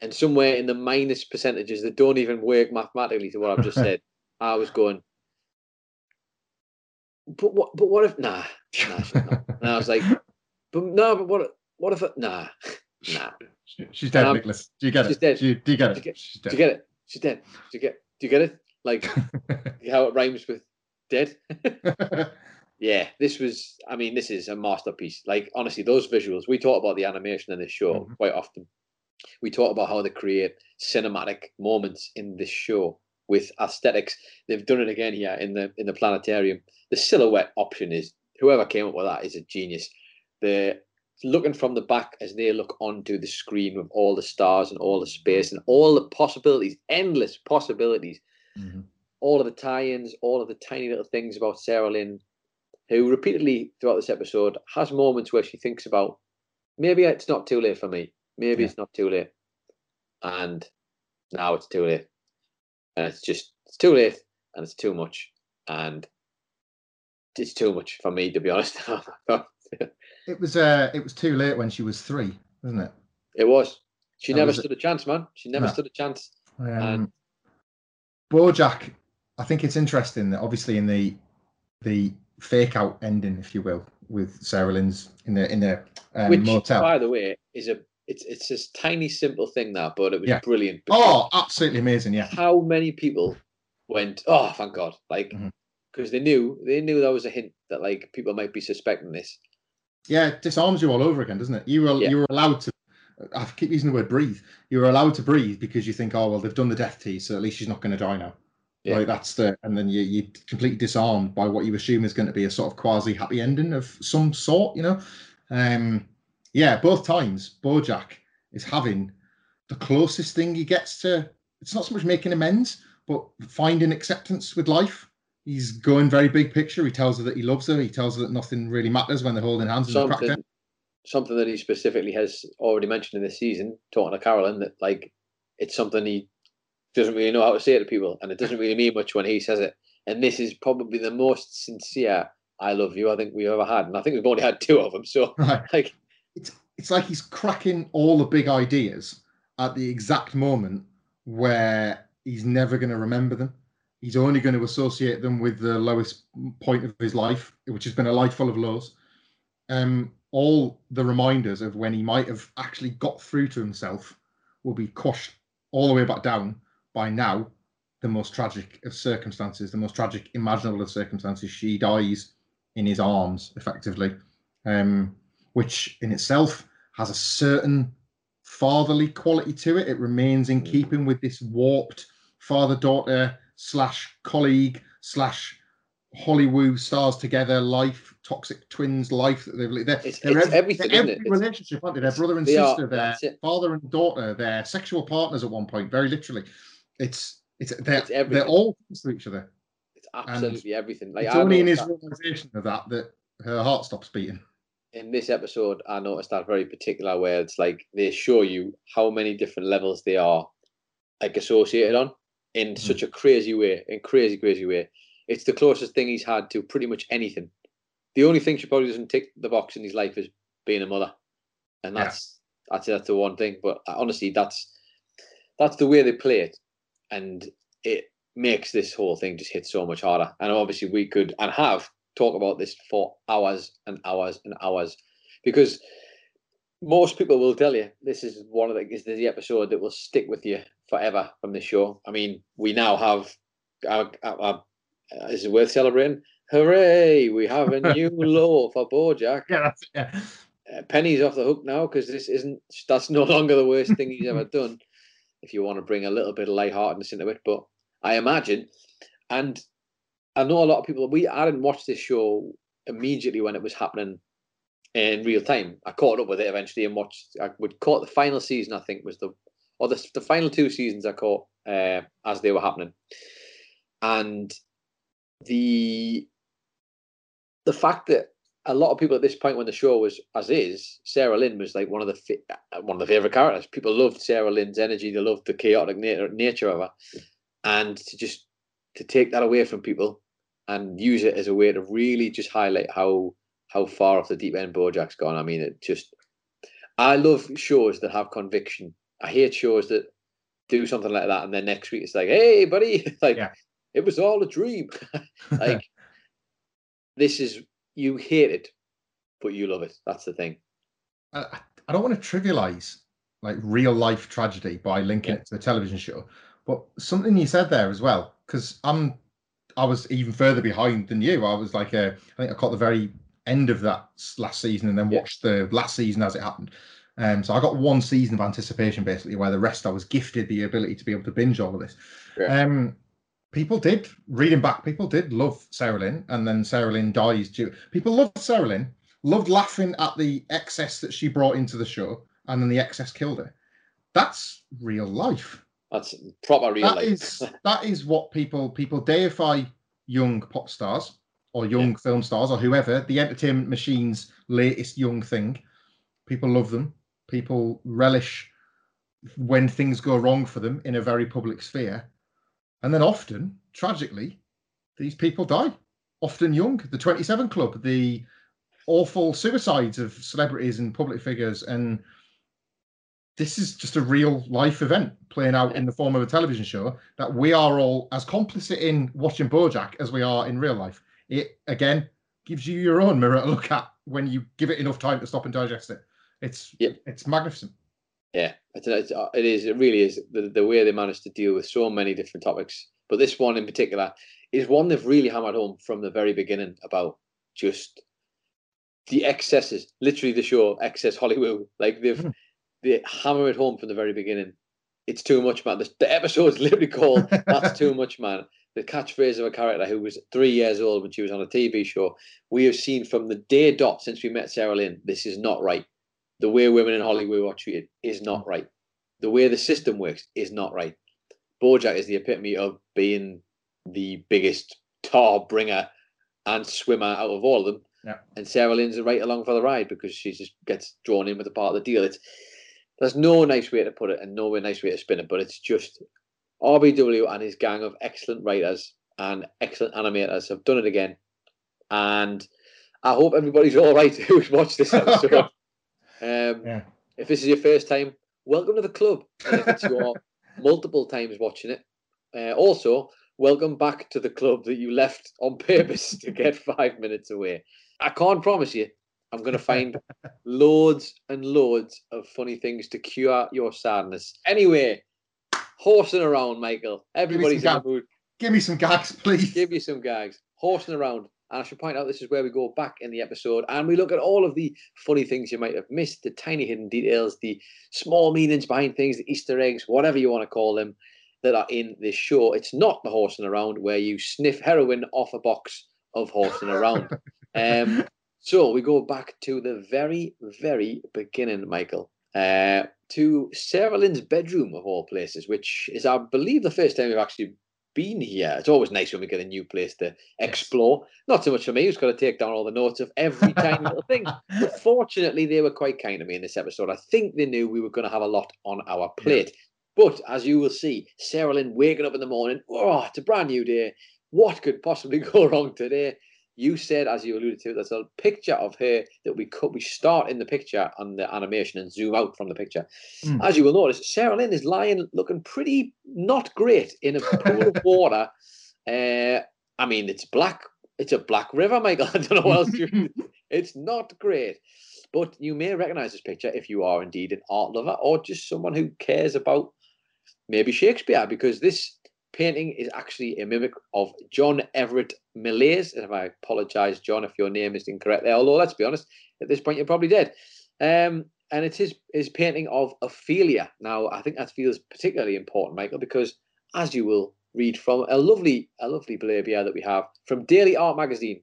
and somewhere in the minus percentages that don't even work mathematically to what I've just said, I was going. But what? But what if? Nah, nah. she's not." And I was like, but no. But what? What if? Nah, nah. She- She's dead, Nicholas. Do you get she's it? dead. Do you, do you get Do you it? get- She's Do dead. you get it? She's dead. Do you get? Do you get it? Like how it rhymes with dead. Yeah, this was. I mean, this is a masterpiece. Like honestly, those visuals. We talk about the animation in this show Mhm. quite often. We talk about how they create cinematic moments in this show with aesthetics. They've done it again here in the in the planetarium. The silhouette option is whoever came up with that is a genius. The looking from the back as they look onto the screen with all the stars and all the space and all the possibilities, endless possibilities Mhm. all of the tie-ins, all of the tiny little things about Sarah Lynn, who repeatedly throughout this episode has moments where she thinks about maybe it's not too late for me, maybe Yeah. it's not too late, and now it's too late, and it's just it's too late and it's too much, and it's too much for me to be honest. It was uh, it was too late when she was three, wasn't it? it was. She That never was it. stood a chance, man. She never No. stood a chance. Um, Bojack, I think it's interesting that obviously in the the fake out ending, if you will, with Sarah Lynn's in the in the um, Which, motel. by the way, is a it's it's this tiny simple thing that, but it was Yeah. brilliant. Oh, absolutely amazing! Yeah, how many people went, oh, thank God, like because they knew they knew that was a hint that like people might be suspecting this. yeah, it disarms you all over again, doesn't it? You were Yeah. you were allowed to. I keep using the word breathe. You're allowed to breathe because you think, oh well, they've done the death tease, so at least she's not going to die now. Yeah. Like that's the, and then you you completely disarmed by what you assume is going to be a sort of quasi happy ending of some sort, you know. Um, yeah, both times Bojack is having the closest thing he gets to. It's not so much making amends, but finding acceptance with life. He's going very big picture. He tells her that he loves her. He tells her that nothing really matters when they're holding hands in the Something. Something that he specifically has already mentioned in this season, talking to Carolyn, that like it's something he doesn't really know how to say to people, and it doesn't really mean much when he says it. And this is probably the most sincere "I love you" I think we've ever had, and I think we've only had two of them. So Right. like, it's it's like he's cracking all the big ideas at the exact moment where he's never going to remember them. He's only going to associate them with the lowest point of his life, which has been a life full of lows. Um, all the reminders of when he might have actually got through to himself will be quashed all the way back down by now. The most tragic of circumstances, the most tragic imaginable of circumstances. She dies in his arms, effectively. Um, which in itself has a certain fatherly quality to it. It remains in keeping with this warped father daughter slash colleague slash Hollywood stars together life, toxic twins life that they've lived. They're, It's- they're it's ev- everything, they're isn't it? every It's- relationship, aren't they? They're brother and sister, that's father and daughter, they're sexual partners at one point, very literally. It's it's they're, It's they're all things to each other. it's absolutely everything. Like it's I only in his that- realization of that that her heart stops beating. in this episode, I noticed that very particular where it's like they show you how many different levels they are like associated on in hmm. such a crazy way, in crazy, crazy way. It's the closest thing he's had to pretty much anything. The only thing she probably doesn't tick the box in his life is being a mother, and Yeah. that's that's that's the one thing. But uh, honestly, that's that's the way they play it, and it makes this whole thing just hit so much harder. And obviously, we could and have talk about this for hours and hours and hours because most people will tell you this is one of the is the episode that will stick with you forever from this show. I mean, we now have our, our, our- uh, is it worth celebrating? Hooray! We have a new law for BoJack. Yeah, that's. Yeah. Uh, Penny's off the hook now because this isn't that's no longer the worst thing he's ever done. If you want to bring a little bit of lightheartedness into it, but I imagine, and I know a lot of people. We I didn't watch this show immediately when it was happening in real time. I caught up with it eventually and watched. I would caught the final season. I think was the or the the final two seasons I caught uh, as they were happening, and the the fact that a lot of people at this point when the show was as is, Sarah Lynn was like one of the fi- uh, one of the favorite characters. People loved Sarah Lynn's energy. They loved the chaotic nature, nature of her, and to just to take that away from people and use it as a way to really just highlight how how far off the deep end Bojack's gone. I mean, it just I love shows that have conviction I hate shows that do something like that, and then next week it's like, "Hey, buddy," like Yeah. It was all a dream. like this is you hate it, but you love it. That's the thing. I, I don't want to trivialize like real life tragedy by linking Yeah. it to the television show, but something you said there as well, because I'm I was even further behind than you. I was like, uh, I think I caught the very end of that last season and then Yeah. watched the last season as it happened. Um, so I got one season of anticipation basically, where the rest I was gifted the ability to be able to binge all of this. Yeah. Um, people did reading back. People did love Sarah Lynn, and then Sarah Lynn dies. Due, people loved Sarah Lynn, loved laughing at the excess that she brought into the show, and then the excess killed her. That's real life. That's proper real That life. is that is what people people deify young pop stars or young film stars or whoever the entertainment machine's latest young thing. People love them. People relish when things go wrong for them in a very public sphere, and then often, tragically, these people die. Often young. The Twenty Seven Club, the awful suicides of celebrities and public figures, and this is just a real life event playing out in the form of a television show that we are all as complicit in watching Bojack as we are in real life. It again gives you your own mirror to look at when you give it enough time to stop and digest it. It's Yep. it's magnificent. Yeah, it's, it's, uh, it is. It really is the, the way they managed to deal with so many different topics. But this one in particular is one they've really hammered home from the very beginning about just the excesses. Literally, the show excess Hollywood. Like they've Mhm. they hammer it home from the very beginning. It's too much, man. The, the episode's literally called "That's Too Much, Man." The catchphrase of a character who was three years old when she was on a TV show. We have seen from the day dot since we met Sarah Lynn. This is not right the way women in Hollywood mm. are treated is not mm. right. The way the system works is not right. Bojack is the epitome of being the biggest tar bringer and swimmer out of all of them. Yeah. And Sarah Lynn's right along for the ride because she just gets drawn in with the part of the deal. It's there's no nice way to put it and no nice way to spin it, but it's just RBW and his gang of excellent writers and excellent animators have done it again. And I hope everybody's all right who's watched this oh, episode. Um, Yeah. If this is your first time, welcome to the club. And if it's your multiple times watching it, uh, also welcome back to the club that you left on purpose to get five minutes away. I can't promise you I'm going to find loads and loads of funny things to cure your sadness. Anyway, horsing around, Michael. Everybody's in the mood. Give me some gags, please. Give you some gags. Horsing around. And I should point out this is where we go back in the episode and we look at all of the funny things you might have missed, the tiny hidden details, the small meanings behind things, the Easter eggs, whatever you want to call them, that are in this show. It's not the horsing around where you sniff heroin off a box of horsing around. um, so we go back to the very, very beginning, Michael. Uh, to Sarah Lynn's bedroom of all places, which is, I believe, the first time we've actually been here. It's always nice when we get a new place to explore. Not so much for me, who's got to take down all the notes of every tiny little thing. But fortunately, they were quite kind to me in this episode. I think they knew we were going to have a lot on our plate. But as you will see, Sarah Lynn waking up in the morning, oh, it's a brand new day. What could possibly go wrong today? You said, as you alluded to, there's a picture of her that we cut. We start in the picture on the animation and zoom out from the picture. Mm. As you will notice, Sarah Lynn is lying looking pretty not great in a pool of water. Uh, I mean, it's black. It's a black river, Michael. I don't know what else. You, it's not great, but you may recognise this picture if you are indeed an art lover or just someone who cares about maybe Shakespeare, because this painting is actually a mimic of John Everett Millais. And if I apologise, John, if your name is incorrect there, although let's be honest, at this point you're probably dead. Um, and it's his, his painting of Ophelia. Now, I think that feels particularly important, Michael, because as you will read from a lovely, a lovely blurb here that we have from Daily Art Magazine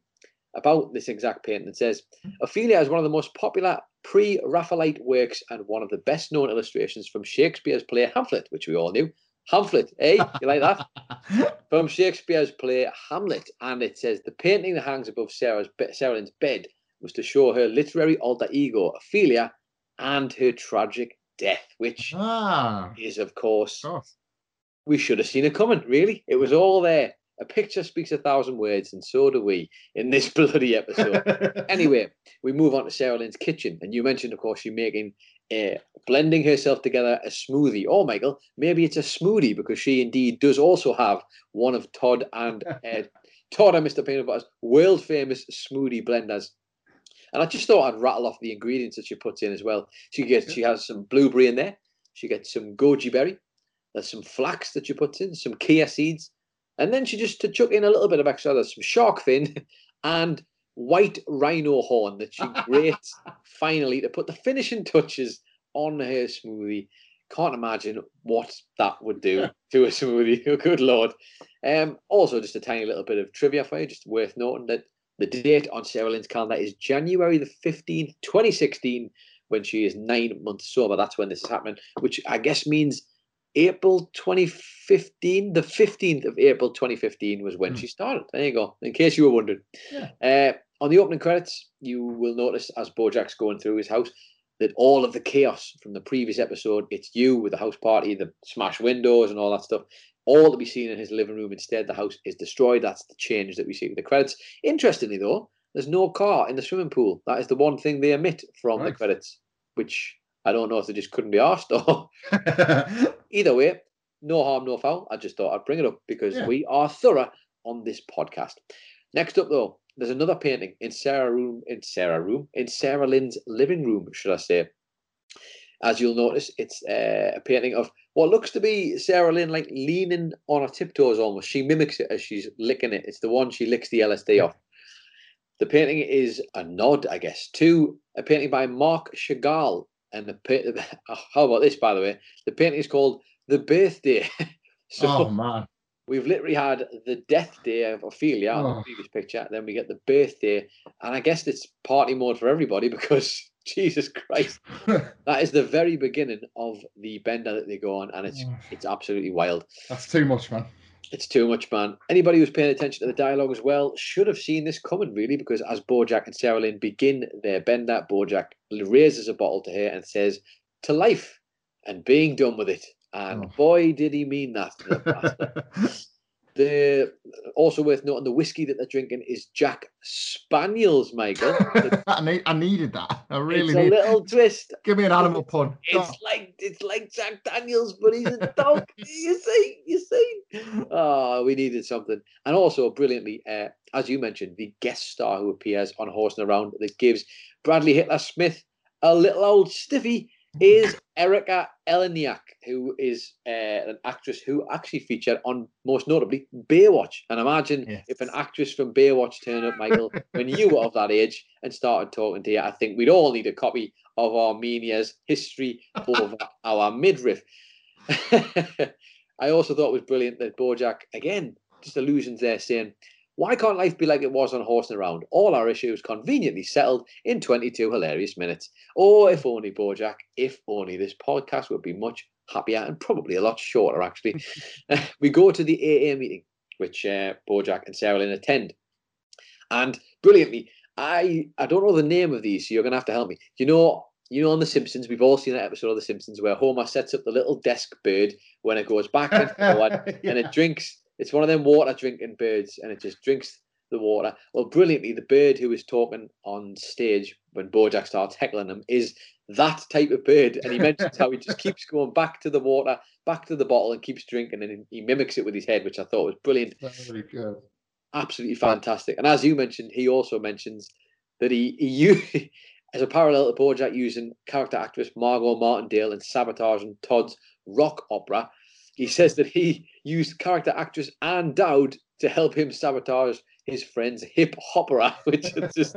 about this exact painting. It says Ophelia is one of the most popular pre-Raphaelite works and one of the best-known illustrations from Shakespeare's play Hamlet, which we all knew. Hamlet, eh? You like that? from Shakespeare's play Hamlet, and it says the painting that hangs above Sarah's be- bed was to show her literary alter ego Ophelia and her tragic death, which Ah, is, of course, of course. we should have seen it coming. Really, it was all there. A picture speaks a thousand words, and so do we in this bloody episode. anyway, we move on to Sarah Lynn's kitchen, and you mentioned, of course, you're making a blending herself together a smoothie. Oh, Michael, maybe it's a smoothie because she indeed does also have one of Todd and uh, Todd and Mr. Peanut Butter's world famous smoothie blenders. And I just thought I'd rattle off the ingredients that she puts in as well. She gets she has some blueberry in there. She gets some goji berry. There's some flax that she puts in, some chia seeds, and then she just to chuck in a little bit of extra. There's some shark fin and white rhino horn that she grates finally to put the finishing touches on her smoothie. Can't imagine what that would do to a smoothie. Oh, good lord. Um, also, just a tiny little bit of trivia for you, just worth noting that the date on Sarah Lynn's calendar is January the 15th, 2016, when she is nine months sober. That's when this is happening, which I guess means April 2015. The 15th of April 2015 was when Hmm. she started. There you go, in case you were wondering. Yeah. Uh, on the opening credits, you will notice as Bojack's going through his house that all of the chaos from the previous episode, it's you with the house party, the smash windows and all that stuff, all to be seen in his living room. Instead, the house is destroyed. That's the change that we see with the credits. Interestingly, though, there's no car in the swimming pool. That is the one thing they omit from the credits, which I don't know if they just couldn't be asked or either way, no harm, no foul. I just thought I'd bring it up because Yeah. we are thorough on this podcast. Next up, though, there's another painting in Sarah room in Sarah room in Sarah Lynn's living room, should I say? As you'll notice, it's uh, a painting of what looks to be Sarah Lynn like leaning on her tiptoes almost. She mimics it as she's licking it. It's the one she licks the LSD off. The painting is a nod, I guess, to a painting by Marc Chagall. And the pa- how about this, by the way? The painting is called The Birthday. so oh man. We've literally had the death day of Ophelia on the Oh. previous picture. Then we get the birthday. And I guess it's party mode for everybody because Jesus Christ, that is the very beginning of the bender that they go on. And it's Oh. it's absolutely wild. That's too much, man. It's too much, man. Anybody who's paying attention to the dialogue as well should have seen this coming, really, because as Bojack and Sarah Lynn begin their bender, Bojack raises a bottle to her and says, "To life and being done with it." And Oh. boy, did he mean that! the bastard. The also worth noting the whiskey that they're drinking is Jack Spaniels, Michael. I, need, I needed that. I really it's a little twist. Give me an animal pun. It's like it's like Jack Daniels, but he's a dog. you see, you see. Oh, we needed something, and also brilliantly, uh, as you mentioned, the guest star who appears on Horsing Around that gives Bradley Hitler Smith a little old stiffy is Erika Eleniak, who is uh, an actress who actually featured on most notably Baywatch. And imagine Yes. if an actress from Baywatch turned up, Michael, when you were of that age and started talking to you. I think we'd all need a copy of Armenia's history over our midriff. I also thought it was brilliant that Bojack, again, just allusions there saying, why can't life be like it was on Horsing Around? All our issues conveniently settled in 22 hilarious minutes. Or if only, Bojack, if only this podcast would be much happier and probably a lot shorter, actually. we go to the AA meeting, which uh, Bojack and Sarah Lynn attend. And brilliantly, I I don't know the name of these, so you're gonna have to help me. You know, you know, on The Simpsons, we've all seen that episode of The Simpsons where Homer sets up the little desk bird when it goes back and forward, and it drinks. It's one of them water drinking birds, and it just drinks the water. Well, brilliantly, the bird who is talking on stage when Bojack starts heckling him is that type of bird, and he mentions how he just keeps going back to the water, back to the bottle, and keeps drinking, and he mimics it with his head, which I thought was brilliant good. absolutely fantastic. And as you mentioned, he also mentions that he, he used, as a parallel to Bojack using character actress Margot Martindale in sabotaging Todd's rock opera. He says that he used character actress Ann Dowd to help him sabotage his friend's hip opera, which is just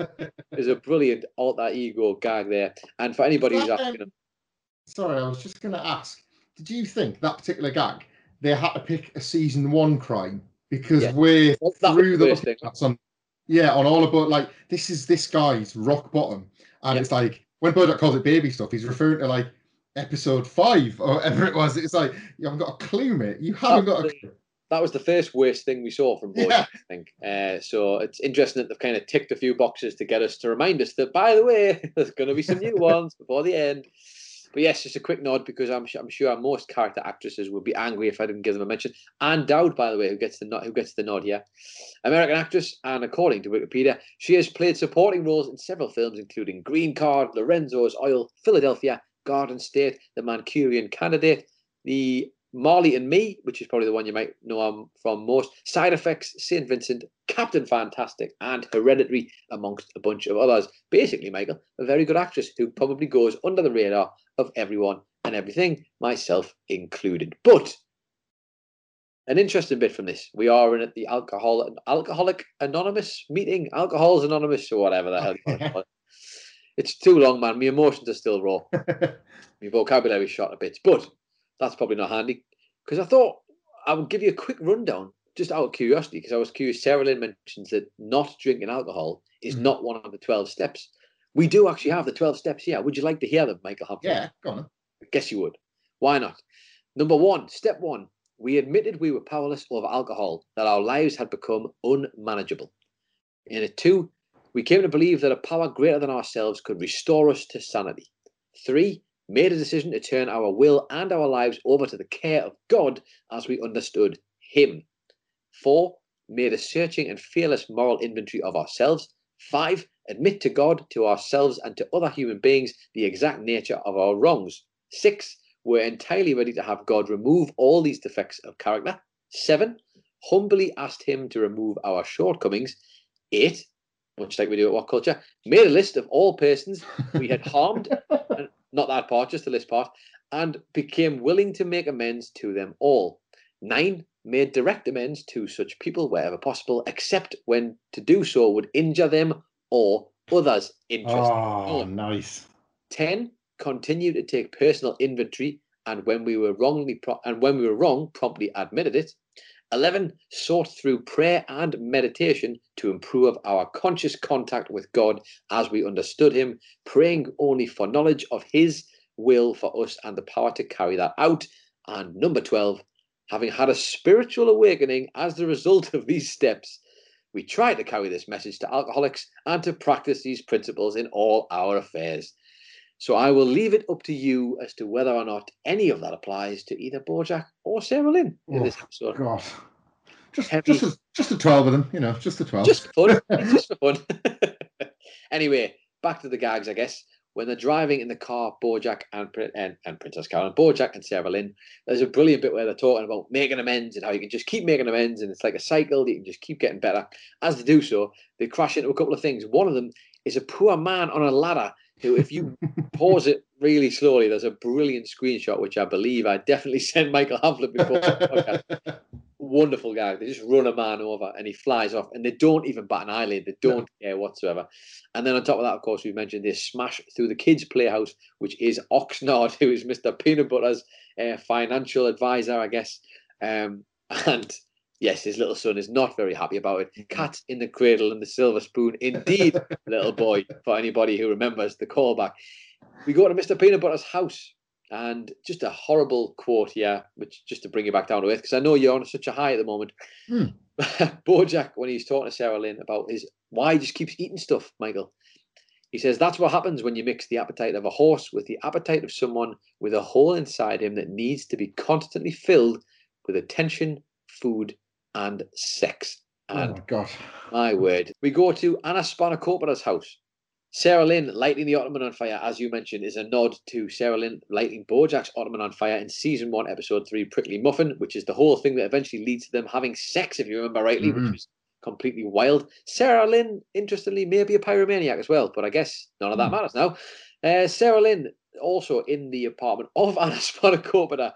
is a brilliant alter ego gag there. And for anybody who's that, um, asking him, Sorry, I was just going to ask. Did you think that particular gag they had to pick a season one crime because Yeah. we're Well, through the the thing. on yeah on all about like this is this guy's rock bottom and Yeah. it's like when Bojack calls it baby stuff he's referring to like episode five or whatever it was it's like you haven't got a clue mate you haven't got a clue that was the first worst thing we saw from Bojack, Yeah. I think. Uh, so it's interesting that they've kind of ticked a few boxes to get us to remind us that, by the way, there's going to be some new ones before the end. But yes, just a quick nod because I'm, I'm sure most character actresses would be angry if I didn't give them a mention. Ann Dowd, by the way, who gets the nod, who gets the nod here, American actress, and according to Wikipedia, she has played supporting roles in several films, including Green Card, Lorenzo's Oil, Philadelphia, Garden State, The Manchurian Candidate, the Marley and Me, which is probably the one you might know I'm from most, Side Effects, St. Vincent, Captain Fantastic, and Hereditary, amongst a bunch of others. Basically, Michael, a very good actress who probably goes under the radar of everyone and everything, myself included. But an interesting bit from this. We are in at the alcohol alcoholic anonymous meeting, alcohol's anonymous or whatever the hell. you call it. It's too long, man. My emotions are still raw. My vocabulary shot a bit, but that's probably not handy because I thought I would give you a quick rundown just out of curiosity because I was curious. Sarah Lynn mentions that not drinking alcohol is Mhm. not one of the 12 steps. We do actually have the 12 steps here. Would you like to hear them, Michael Hampton? Yeah, go on. I guess you would. Why not? Number one, step one, we admitted we were powerless over alcohol, that our lives had become unmanageable. In a two, we came to believe that a power greater than ourselves could restore us to sanity. Three, made a decision to turn our will and our lives over to the care of God as we understood Him. Four, made a searching and fearless moral inventory of ourselves. Five, admit to God, to ourselves, and to other human beings the exact nature of our wrongs. Six, we're entirely ready to have God remove all these defects of character. Seven, humbly asked Him to remove our shortcomings. Eight, much like we do at WhatCulture, made a list of all persons we had harmed, and not that part, just the list part, and became willing to make amends to them all. Nine, made direct amends to such people wherever possible, except when to do so would injure them or others' interests. Oh, nice. 10 continued to take personal inventory and when we were wrongly pro- and when we were wrong promptly admitted it 11 sought through prayer and meditation to improve our conscious contact with god as we understood him praying only for knowledge of his will for us and the power to carry that out. And number 12 having had a spiritual awakening as the result of these steps we try to carry this message to alcoholics and to practice these principles in all our affairs so I will leave it up to you as to whether or not any of that applies to either Bojack or Sarah Lynn in this Oh, episode. God. Just, Heavy. just, a, just a 12 of them, you know, just a 12. Just for fun. Just for fun. anyway, back to the gags, I guess. When they're driving in the car, Bojack and, and, and Princess Carolyn, Bojack and Sarah Lynn, there's a brilliant bit where they're talking about making amends and how you can just keep making amends and it's like a cycle that you can just keep getting better. As they do so, they crash into a couple of things. One of them is a poor man on a ladder who, if you pause it really slowly, there's a brilliant screenshot, which I believe I definitely sent Michael Hamlet before. Wonderful guy. They just run a man over and he flies off, and they don't even bat an eyelid. They don't care whatsoever. And then on top of that, of course, we mentioned they smash through the kids' playhouse, which is Oxnard, who is Mr. Peanut Butter's uh, financial advisor, I guess. Um, and yes, his little son is not very happy about it. Cat in the cradle and the silver spoon, indeed, little boy. For anybody who remembers the callback, we go to Mr. Peanut Butter's house, and just a horrible quote here, which just to bring you back down to earth, because I know you're on such a high at the moment. Hmm. Bojack, when he's talking to Sarah Lynn about his why he just keeps eating stuff, Michael. He says that's what happens when you mix the appetite of a horse with the appetite of someone with a hole inside him that needs to be constantly filled with attention, food, and sex. oh, And my God. my word. We go to Anna Spanakopoulos' house. Sarah Lynn lighting the Ottoman on fire, as you mentioned, is a nod to Sarah Lynn lighting Bojack's Ottoman on fire in season one, episode three, Prickly Muffin, which is the whole thing that eventually leads to them having sex, if you remember rightly, Mhm. which was completely wild. Sarah Lynn, interestingly, may be a pyromaniac as well, but I guess none of that Hmm. matters now. Uh, Sarah Lynn, also in the apartment of Anna Spanakopoulos.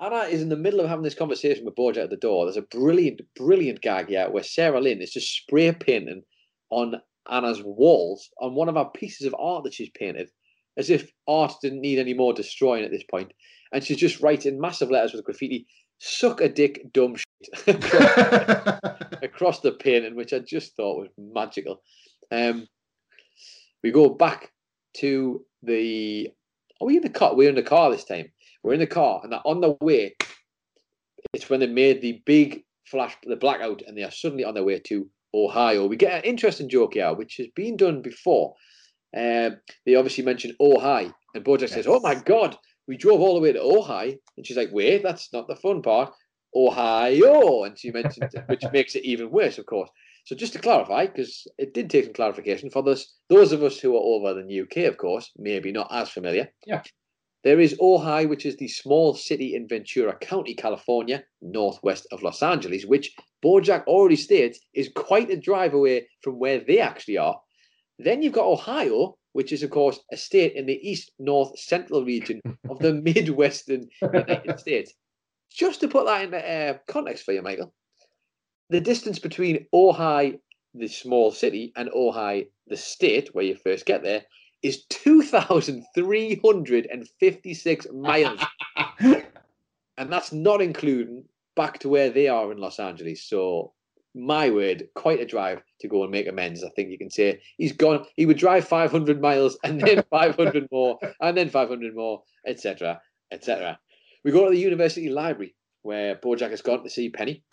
Anna is in the middle of having this conversation with Bojack at the door. There's a brilliant, brilliant gag here where Sarah Lynn is just spray painting on Anna's walls on one of our pieces of art that she's painted, as if art didn't need any more destroying at this point. And she's just writing massive letters with graffiti, suck a dick, dumb shit, across the painting, which I just thought was magical. Um, we go back to the. Are we in the car? We're in the car this time. We're in the car, and they're on the way. It's when they made the big flash, the blackout, and they are suddenly on their way to Ohio. We get an interesting joke here, which has been done before. Um, they obviously mentioned Ohio, and Bojack says, "Oh my God, we drove all the way to Ohio," and she's like, "Wait, that's not the fun part." Ohio, and she mentioned, it, which makes it even worse, of course. So just to clarify, because it did take some clarification for this, those of us who are over in the UK, of course, maybe not as familiar. Yeah. There is Ojai, which is the small city in Ventura County, California, northwest of Los Angeles, which Bojack already states is quite a drive away from where they actually are. Then you've got Ohio, which is, of course, a state in the east, north, central region of the Midwestern United States. Just to put that into uh, context for you, Michael, the distance between Ojai, the small city, and Ojai, the state, where you first get there, is 2,356 miles. and that's not including back to where they are in Los Angeles. So, my word, quite a drive to go and make amends. I think you can say he's gone. He would drive 500 miles and then 500 more, and then 500 more, etc., etc. We go to the university library where Bojack has gone to see Penny.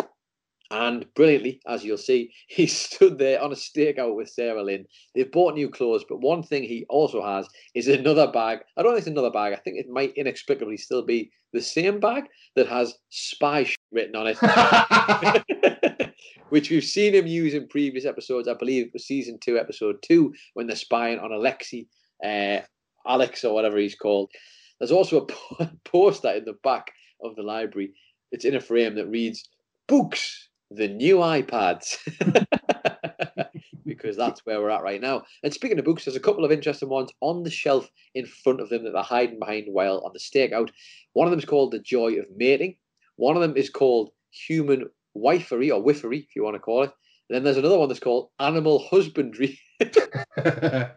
And brilliantly, as you'll see, he stood there on a stakeout with Sarah Lynn. They've bought new clothes, but one thing he also has is another bag. I don't think it's another bag. I think it might inexplicably still be the same bag that has spy written on it, which we've seen him use in previous episodes. I believe it was season two, episode two, when they're spying on Alexi, uh, Alex, or whatever he's called. There's also a poster in the back of the library. It's in a frame that reads, Books the new iPads because that's where we're at right now. And speaking of books, there's a couple of interesting ones on the shelf in front of them that they're hiding behind while on the stakeout. One of them is called The Joy of Mating. One of them is called Human Wifery or Wiffery, if you want to call it. And then there's another one that's called Animal Husbandry. and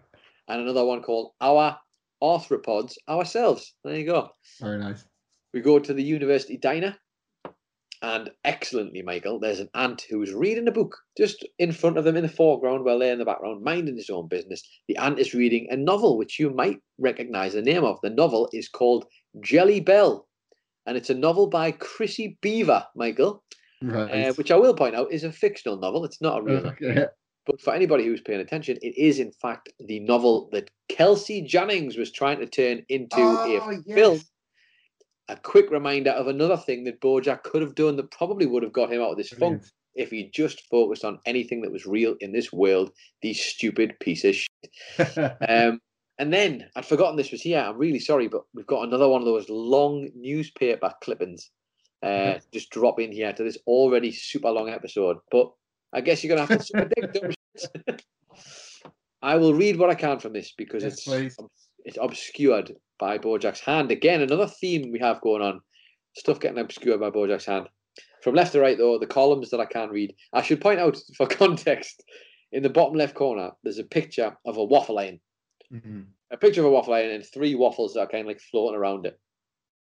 another one called Our Arthropods Ourselves. There you go. Very nice. We go to the university diner and excellently, Michael, there's an ant who's reading a book just in front of them in the foreground while they're in the background, minding his own business. The ant is reading a novel which you might recognize the name of. The novel is called Jelly Bell, and it's a novel by Chrissy Beaver, Michael, Right. uh, which I will point out is a fictional novel. It's not a real novel. But for anybody who's paying attention, it is in fact the novel that Kelsey Jennings was trying to turn into Oh, a yes. film. A quick reminder of another thing that Bojack could have done that probably would have got him out of this funk if he just focused on anything that was real in this world. These stupid pieces. of shit. Um, and then I'd forgotten this was here. I'm really sorry, but we've got another one of those long newspaper clippings. Uh, just drop in here to this already super long episode. But I guess you're gonna have to suck a dick, dumb shit. I will read what I can from this because Yes, it's. It's obscured by Bojack's hand. Again, another theme we have going on. Stuff getting obscured by Bojack's hand. From left to right, though, the columns that I can read. I should point out for context, in the bottom left corner, there's a picture of a waffle iron. Mhm. A picture of a waffle iron and three waffles that are kind of like floating around it.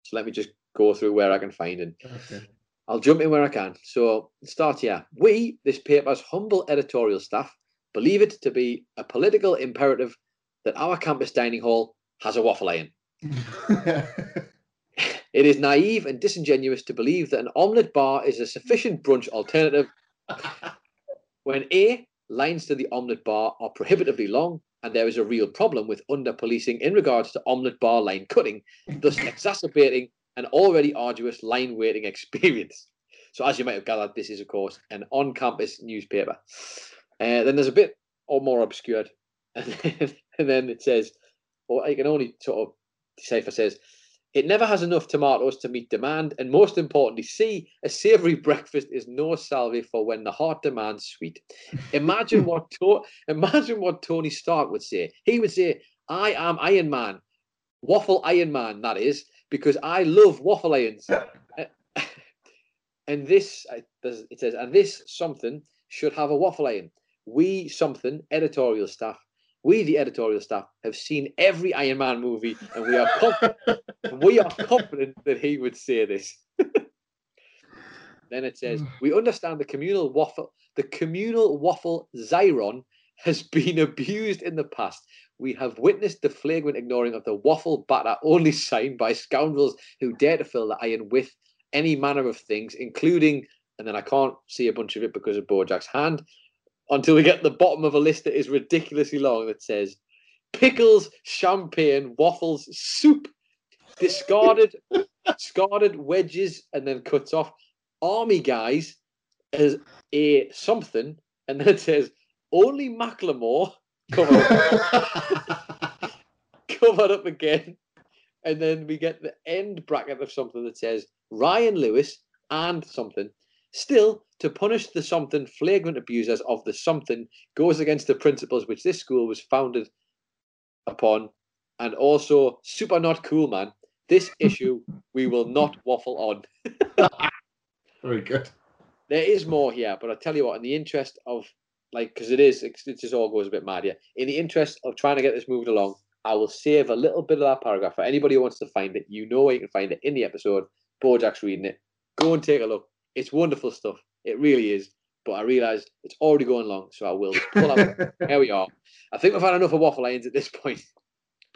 So let me just go through where I can find it. Okay. I'll jump in where I can. So start here. We, this paper's humble editorial staff, believe it to be a political imperative that our campus dining hall has a waffle iron. It is naive and disingenuous to believe that an omelette bar is a sufficient brunch alternative when A, lines to the omelette bar are prohibitively long and there is a real problem with under policing in regards to omelette bar line cutting, thus exacerbating an already arduous line waiting experience. So, as you might have gathered, this is, of course, an on campus newspaper. Uh, then there's a bit or more obscured, and then, and then it says, or I can only sort of decipher says, it never has enough tomatoes to meet demand, and most importantly, C, a savoury breakfast is no salve for when the heart demands sweet. Imagine what to- imagine what Tony Stark would say. He would say, "I am Iron Man, waffle Iron Man." That is because I love waffle irons. Uh, and this, it says, and this something should have a waffle iron. We something editorial staff. We, the editorial staff, have seen every Iron Man movie, and we are confident we are confident that he would say this. then it says, we understand the communal waffle, the communal waffle Zyron has been abused in the past. We have witnessed the flagrant ignoring of the waffle batter only sign by scoundrels who dare to fill the iron with any manner of things, including, and then I can't see a bunch of it because of Bojack's hand, until we get to the bottom of a list that is ridiculously long that says pickles, champagne, waffles, soup, discarded, discarded wedges, and then cuts off. Army guys as a something, and then it says only Macklemore covered up, covered up again, and then we get the end bracket of something that says Ryan Lewis and something. Still, to punish the something flagrant abusers of the something goes against the principles which this school was founded upon, and also super not cool, man. This issue we will not waffle on. Very good. There is more here, but I tell you what, in the interest of like, because it is, it just all goes a bit mad here. In the interest of trying to get this moved along, I will save a little bit of that paragraph for anybody who wants to find it. You know where you can find it in the episode. Bojack's reading it. Go and take a look. It's wonderful stuff. It really is. But I realise it's already going long, so I will pull out. Here we are. I think we've had enough of waffle irons at this point.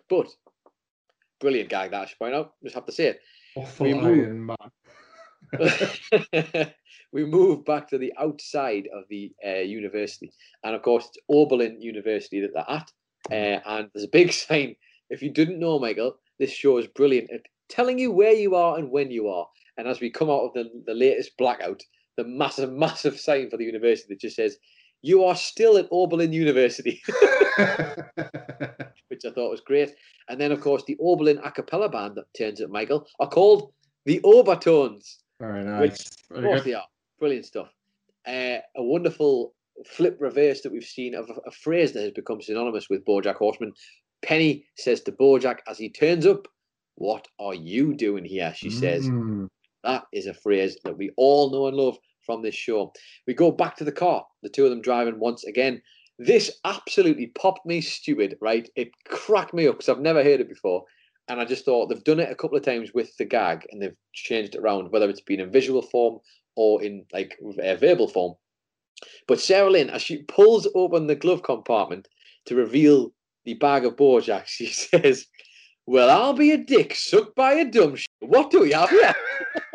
But brilliant gag that I should point out. Just have to say it. Waffle We move- Iron Man. we move back to the outside of the uh, university, and of course it's Oberlin University that they're at. Uh, and there's a big sign. If you didn't know, Michael, this show is brilliant at telling you where you are and when you are. And as we come out of the, the latest blackout, the massive, massive sign for the university that just says, "You are still at Oberlin University," which I thought was great. And then, of course, the Oberlin a cappella band that turns up, Michael, are called the Obertones. Very Which, nice. of course they are. Brilliant stuff. Uh, a wonderful flip reverse that we've seen of a, a phrase that has become synonymous with Bojack Horseman. Penny says to Bojack as he turns up, What are you doing here? She says. Mm. That is a phrase that we all know and love from this show. We go back to the car, the two of them driving once again. This absolutely popped me stupid, right? It cracked me up because I've never heard it before. And I just thought they've done it a couple of times with the gag and they've changed it around, whether it's been in visual form or in like uh, verbal form. But Sarah Lynn, as she pulls open the glove compartment to reveal the bag of Bojack, she says, Well, I'll be a dick sucked by a dumb sh- What do we have here?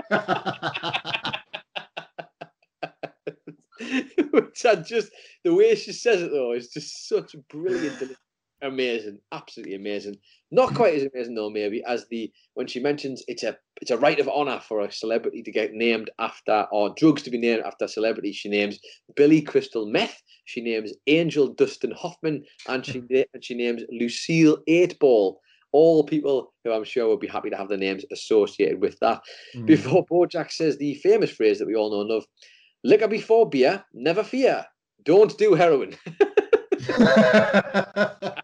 Which I just the way she says it though is just such brilliant, amazing, absolutely amazing. Not quite as amazing though, maybe as the when she mentions it's a it's a right of honor for a celebrity to get named after or drugs to be named after a celebrity. She names Billy Crystal Meth. She names Angel Dustin Hoffman, and she and she names Lucille Eightball. All people who I'm sure would be happy to have their names associated with that. Mm. Before Bojack says the famous phrase that we all know and love liquor before beer, never fear. Don't do heroin.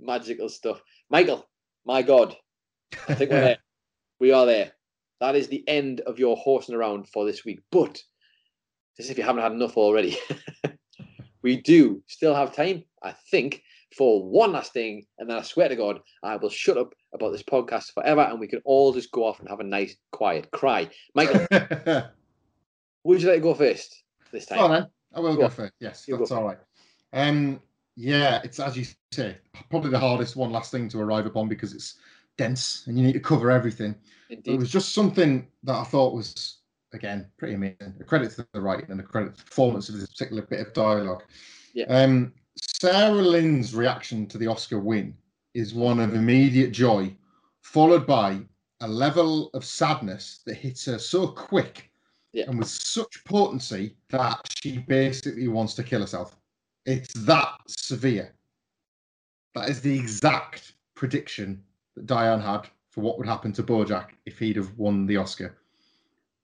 Magical stuff. Michael, my God, I think we're there. We are there. That is the end of your horsing around for this week. But, as if you haven't had enough already, we do still have time, I think, for one last thing. And then I swear to God, I will shut up about this podcast forever and we can all just go off and have a nice, quiet cry. Michael, would you like to go first this time? Then. I will Go go first. Yes, You that's all right. Um, yeah, it's as you say, probably the hardest one last thing to arrive upon because it's dense and you need to cover everything. It was just something that I thought was again pretty amazing. A credit to the writing and a credit to the performance of this particular bit of dialogue. Yeah. Um, Sarah Lynn's reaction to the Oscar win is one of immediate joy, followed by a level of sadness that hits her so quick Yeah. and with such potency that she basically wants to kill herself. It's that severe. That is the exact prediction that Diane had for what would happen to Bojack if he'd have won the Oscar.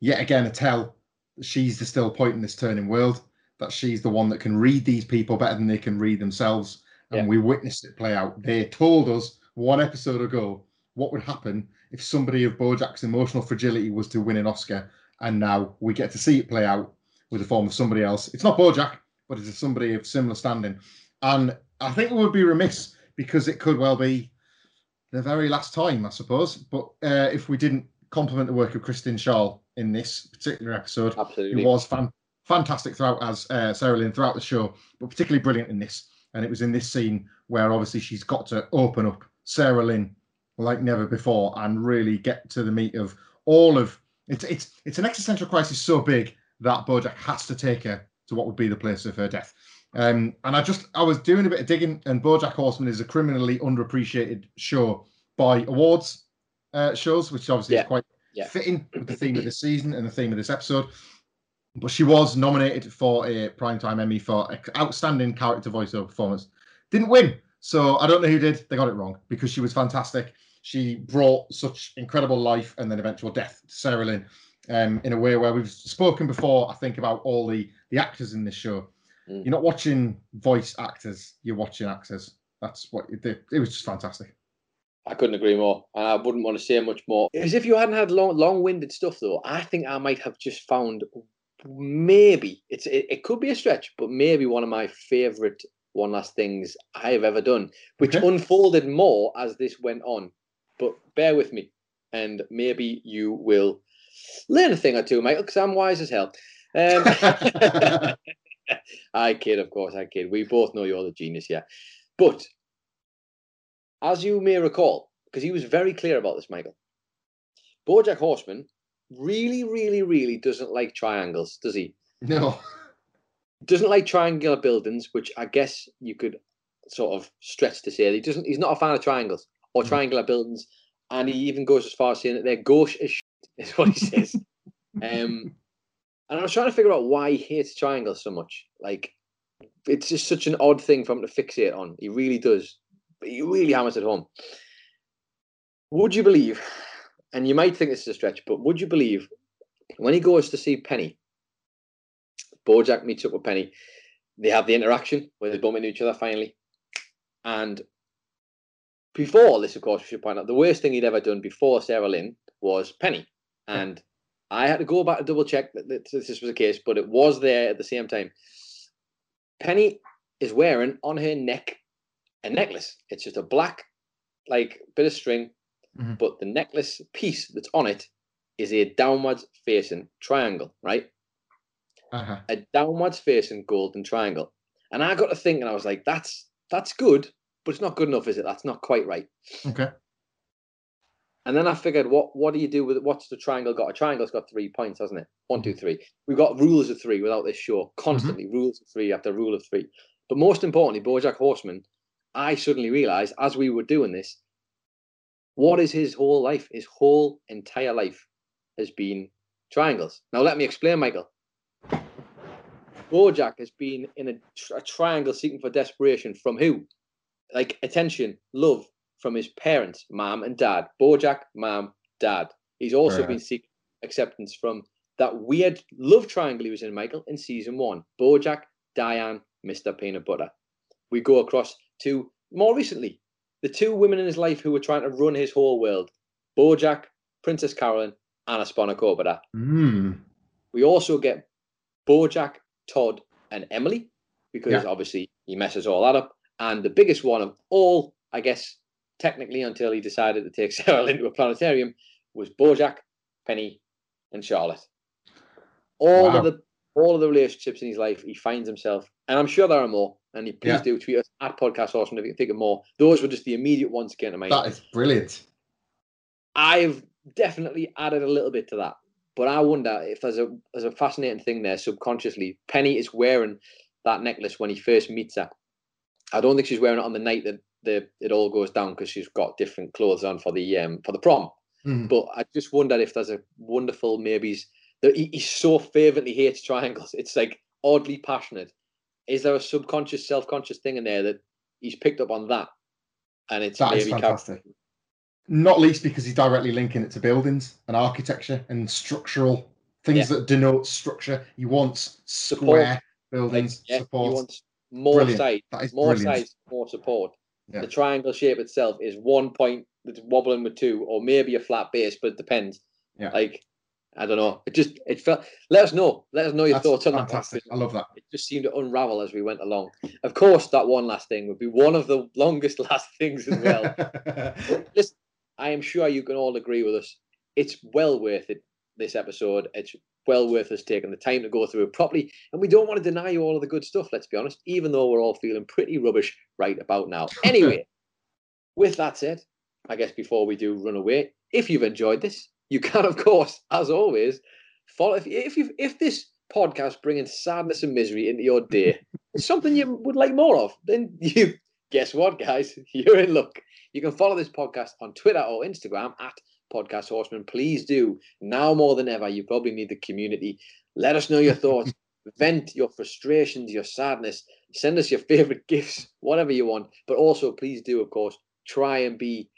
Yet again, a tell that she's the still point in this turning world, that she's the one that can read these people better than they can read themselves. And Yeah. we witnessed it play out. They told us one episode ago what would happen if somebody of Bojack's emotional fragility was to win an Oscar. And now we get to see it play out with the form of somebody else. It's not Bojack, but it's somebody of similar standing. And I think we would be remiss because it could well be the very last time, I suppose. But uh, if we didn't compliment the work of Kristen Schaal in this particular episode, Absolutely. it was fan- fantastic throughout as uh, Sarah Lynn throughout the show, but particularly brilliant in this. And it was in this scene where obviously she's got to open up Sarah Lynn like never before and really get to the meat of all of it's it's it's an existential crisis so big that Bojack has to take her to what would be the place of her death. Um, and I just I was doing a bit of digging, and BoJack Horseman is a criminally underappreciated show by awards uh, shows, which obviously Yeah. is quite Yeah. fitting with the theme of this season and the theme of this episode. But she was nominated for a Primetime Emmy for outstanding character voiceover performance. Didn't win, so I don't know who did. They got it wrong because she was fantastic. She brought such incredible life and then eventual death to Sarah Lynn um, in a way where we've spoken before. I think about all the the actors in this show. Mm. You're not watching voice actors; you're watching actors. That's what it did. It was just fantastic. I couldn't agree more. And I wouldn't want to say much more. As if you hadn't had long, long-winded stuff, though. I think I might have just found maybe it's it, it could be a stretch, but maybe one of my favourite one last things I have ever done, which Okay. unfolded more as this went on. But bear with me, and maybe you will learn a thing or two, Michael, because I'm wise as hell. Um, I kid, of course, I kid. We both know you're the genius, yeah. But as you may recall, because he was very clear about this, Michael, Bojack Horseman really, really, really doesn't like triangles, does he? No. Doesn't like triangular buildings, which I guess you could sort of stretch to say he doesn't. He's not a fan of triangles or Mm. triangular buildings, and he even goes as far as saying that they're gauche as shit, is what he says. um, and I was trying to figure out why he hates triangles so much. Like, it's just such an odd thing for him to fixate on. He really does. But he really hammers it home. Would you believe, and you might think this is a stretch, but would you believe when he goes to see Penny, Bojack meets up with Penny, they have the interaction where they bump into each other finally. And before this, of course, we should point out the worst thing he'd ever done before Sarah Lynn was Penny. And I had to go back to double check that, that this was the case, but it was there at the same time. Penny is wearing on her neck a necklace. It's just a black, like, bit of string, Mhm. but the necklace piece that's on it is a downwards facing triangle, right? Uh-huh. a downwards facing golden triangle. And I got to thinking, I was like, that's that's good, but it's not good enough, is it? That's not quite right. Okay. And then I figured, what what do you do with it? what's the triangle got? A triangle's got three points, hasn't it? One, two, three. We've got rules of three without this show. Constantly rules of three after rule of three. But most importantly, Bojack Horseman, I suddenly realized as we were doing this, what is his whole life? His whole entire life has been triangles. Now let me explain, Michael. Bojack has been in a, a triangle seeking for desperation from who? Like attention, love from his parents, mom and dad. Bojack, mom, dad. He's also Right. been seeking acceptance from that weird love triangle he was in, Michael, in season one. Bojack, Diane, Mr. Peanut Butter. We go across to more recently, the two women in his life who were trying to run his whole world. Bojack, Princess Carolyn, Ana Spanakopita. Mm. We also get Bojack, Todd, and Emily, because Yeah. obviously he messes all that up. And the biggest one of all, I guess, technically until he decided to take Sarah into a planetarium, was Bojack, Penny, and Charlotte. All Wow. of the all of the relationships in his life, he finds himself, and I'm sure there are more. And please Yeah. do tweet us at Podcast Horseman if you can think of more. Those were just the immediate ones that came to mind. That is brilliant. I've definitely added a little bit to that. But I wonder if there's a there's a fascinating thing there subconsciously. Penny is wearing that necklace when he first meets her. I don't think she's wearing it on the night that the it all goes down because she's got different clothes on for the um for the prom. Mhm. But I just wonder if there's a wonderful maybe he, he so fervently hates triangles. It's like oddly passionate. Is there a subconscious, self-conscious thing in there that he's picked up on that? And it's That is fantastic. Not least because he's directly linking it to buildings and architecture and structural things that denote structure. He wants Support. square buildings, yeah, support. he wants more Brilliant. That is more brilliant. sides, more support. Yeah. The triangle shape itself is one point that's wobbling with two, or maybe a flat base, but it depends. Yeah. Like, I don't know. It just it felt. Let us know. Let us know your That's thoughts on fantastic. that. I love that. It just seemed to unravel as we went along. Of course, that one last thing would be one of the longest last things as well. But listen, I am sure you can all agree with us. It's well worth it. This episode, it's well worth us taking the time to go through it properly. And we don't want to deny you all of the good stuff. Let's be honest, even though we're all feeling pretty rubbish right about now. Anyway, with that said, I guess before we do run away, if you've enjoyed this, you can, of course, as always, follow. If if you if this podcast bringing sadness and misery into your day is something you would like more of, then you guess what, guys, you're in luck. You can follow this podcast on Twitter or Instagram at Podcast Horseman. Please do. Now more than ever, you probably need the community. Let us know your thoughts. Vent your frustrations, your sadness. Send us your favorite gifts, whatever you want. But also, please do, of course, try and be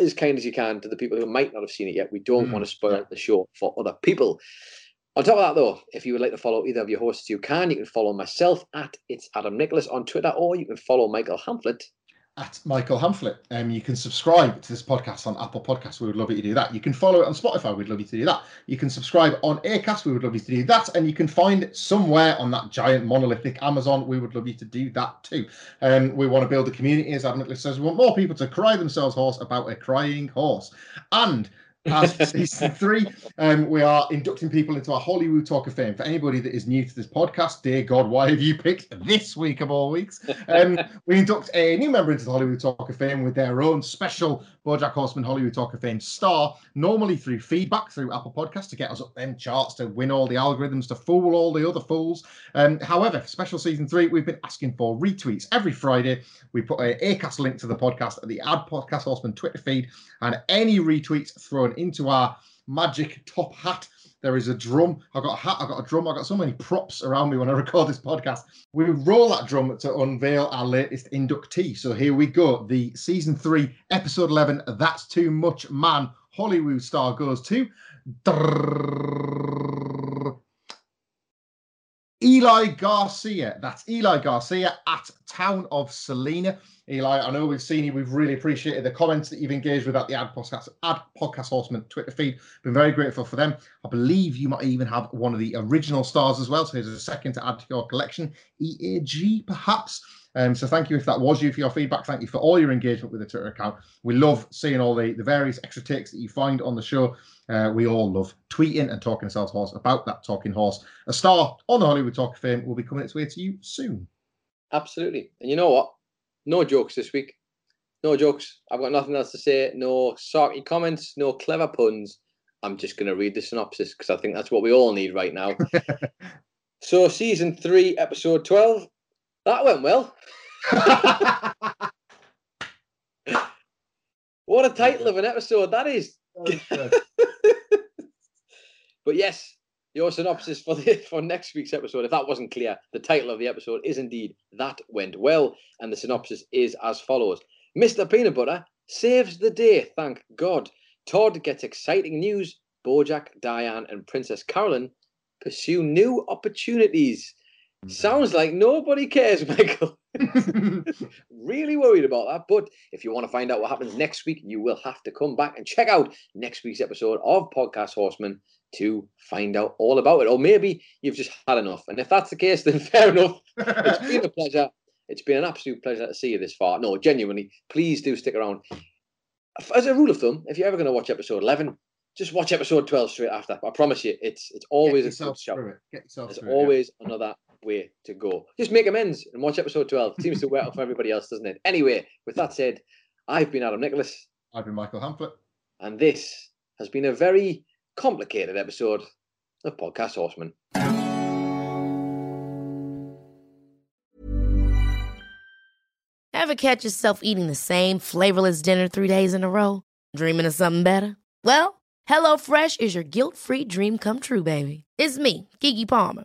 as kind as you can to the people who might not have seen it yet. We don't Mm. want to spoil the show for other people. On top of that, though, if you would like to follow either of your hosts, you can. You can follow myself at it's Adam Nicholas on Twitter, or you can follow Michael Hamflet. At Michael Hamflet. Um, you can subscribe to this podcast on Apple Podcasts. We would love you to do that. You can follow it on Spotify. We'd love you to do that. You can subscribe on Acast. We would love you to do that. And you can find it somewhere on that giant monolithic Amazon. We would love you to do that too. Um, we want to build a community, as Adam Nicholas says. We want more people to cry themselves hoarse about a crying horse. And as season three, um, we are inducting people into our Hollywood Talk of Fame. For anybody that is new to this podcast, dear God, why have you picked this week of all weeks? Um, we induct a new member into the Hollywood Talk of Fame with their own special BoJack Horseman Hollywood Talk of Fame star, normally through feedback through Apple Podcasts to get us up them charts, to win all the algorithms, to fool all the other fools. Um, however, for special season three, we've been asking for retweets every Friday. We put a Acast link to the podcast at the Ad Podcast Horseman Twitter feed, and any retweets thrown into our magic top hat. There is a drum. I've got a hat. I've got a drum. I've got so many props around me when I record this podcast. We roll that drum to unveil our latest inductee. So here we go. The season three, episode 11, That's Too Much Man Hollywood star goes to Eli Garcia. That's Eli Garcia at Town of Selena. Eli, I know we've seen you. We've really appreciated the comments that you've engaged with at the Ad Podcast, Ad Podcast Horseman Twitter feed. Been very grateful for them. I believe you might even have one of the original stars as well. So here's a second to add to your collection. EAG, perhaps. Um, so thank you if that was you for your feedback. Thank you for all your engagement with the Twitter account. We love seeing all the, the various extra takes that you find on the show. Uh, we all love tweeting and talking ourselves horse about that talking horse. A star on the Hollywood Talk of Fame will be coming its way to you soon. Absolutely. And you know what? No jokes this week. No jokes. I've got nothing else to say. No sarky comments, no clever puns. I'm just going to read the synopsis because I think that's what we all need right now. so, season three, episode 12. That went well. What a title of an episode that is. But yes, your synopsis for the for next week's episode, if that wasn't clear, the title of the episode is indeed That Went Well, and the synopsis is as follows. Mr. Peanut Butter saves the day, thank God. Todd gets exciting news. Bojack, Diane, and Princess Carolyn pursue new opportunities. Sounds like nobody cares, Michael. really worried about that. But if you want to find out what happens next week, you will have to come back and check out next week's episode of Podcast Horseman to find out all about it. Or maybe you've just had enough. And if that's the case, then fair enough. It's been a pleasure. It's been an absolute pleasure to see you this far. No, genuinely, please do stick around. As a rule of thumb, if you're ever going to watch episode 11, just watch episode 12 straight after. I promise you, it's it's always Get a good show. it. Get yourself There's through it, yeah. always another way to go. Just make amends and watch episode 12. Seems to work out for everybody else, doesn't it? Anyway, with that said, I've been Adam Nicholas, I've been Michael Hamflet. and this has been a very complicated episode of Podcast Horseman. Ever catch yourself eating the same flavorless dinner three days in a row? Dreaming of something better? Well, HelloFresh is your guilt free dream come true, baby. It's me, Keke Palmer.